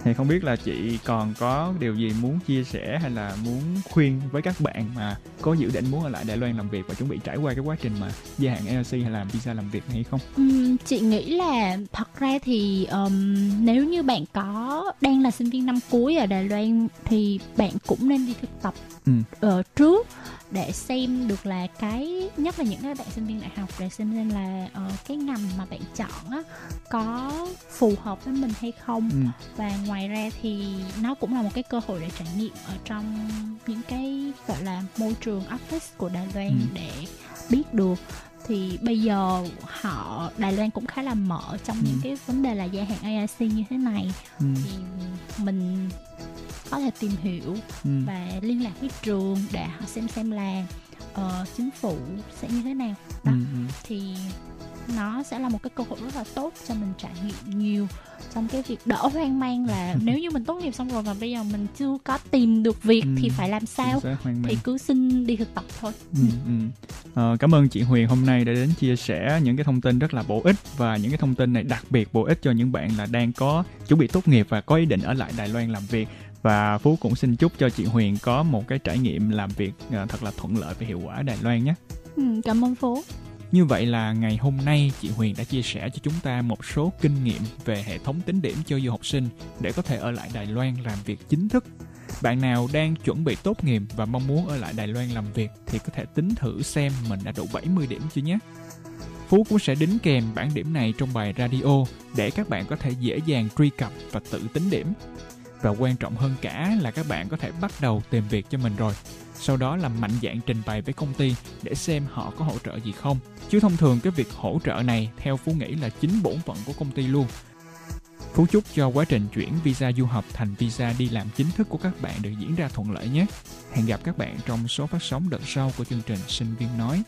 Thì không biết là chị còn có điều gì muốn chia sẻ hay là muốn khuyên với các bạn mà có dự định muốn ở lại Đài Loan làm việc và chuẩn bị trải qua cái quá trình mà gia hạn LC hay làm visa làm việc này hay không? Ừm, chị nghĩ là thật ra thì ừm, nếu như bạn có đang là sinh viên năm cuối ở Đài Loan thì bạn cũng nên đi thực tập Ừ. ờ, trước để xem được là cái nhất là những cái bạn sinh viên đại học để xem xem là ờ, cái ngành mà bạn chọn á có phù hợp với mình hay không Ừ. và ngoài ra thì nó cũng là một cái cơ hội để trải nghiệm ở trong những cái gọi là môi trường office của Đài Loan Ừ. để biết được thì bây giờ họ Đài Loan cũng khá là mở trong Ừ. những cái vấn đề là gia hạn AIC như thế này Ừ. thì mình có thể tìm hiểu Ừ. và liên lạc với trường để họ xem xem là ờ, chính phủ sẽ như thế nào Ừ. đó ừ. thì nó sẽ là một cái cơ hội rất là tốt cho mình trải nghiệm nhiều trong cái việc đỡ hoang mang là nếu như mình tốt nghiệp xong rồi và bây giờ mình chưa có tìm được việc Ừ. thì phải làm sao thì cứ xin đi thực tập thôi Ừ, ừ. Ờ, cảm ơn chị Huyền hôm nay đã đến chia sẻ những cái thông tin rất là bổ ích và những cái thông tin này đặc biệt bổ ích cho những bạn là đang có chuẩn bị tốt nghiệp và có ý định ở lại Đài Loan làm việc và Phú cũng xin chúc cho chị Huyền có một cái trải nghiệm làm việc ờ, thật là thuận lợi và hiệu quả ở Đài Loan nhé. ừ, cảm ơn phố Như vậy là ngày hôm nay chị Huyền đã chia sẻ cho chúng ta một số kinh nghiệm về hệ thống tính điểm cho du học sinh để có thể ở lại Đài Loan làm việc chính thức. Bạn nào đang chuẩn bị tốt nghiệp và mong muốn ở lại Đài Loan làm việc thì có thể tính thử xem mình đã đủ 70 điểm chưa nhé. Phú cũng sẽ đính kèm bản điểm này trong bài radio để các bạn có thể dễ dàng truy cập và tự tính điểm. Và quan trọng hơn cả là các bạn có thể bắt đầu tìm việc cho mình rồi. Sau đó là mạnh dạn trình bày với công ty để xem họ có hỗ trợ gì không. Chứ thông thường cái việc hỗ trợ này theo Phú nghĩ là chính bổn phận của công ty luôn. Phú chúc cho quá trình chuyển visa du học thành visa đi làm chính thức của các bạn được diễn ra thuận lợi nhé. Hẹn gặp các bạn trong số phát sóng đợt sau của chương trình Sinh viên nói.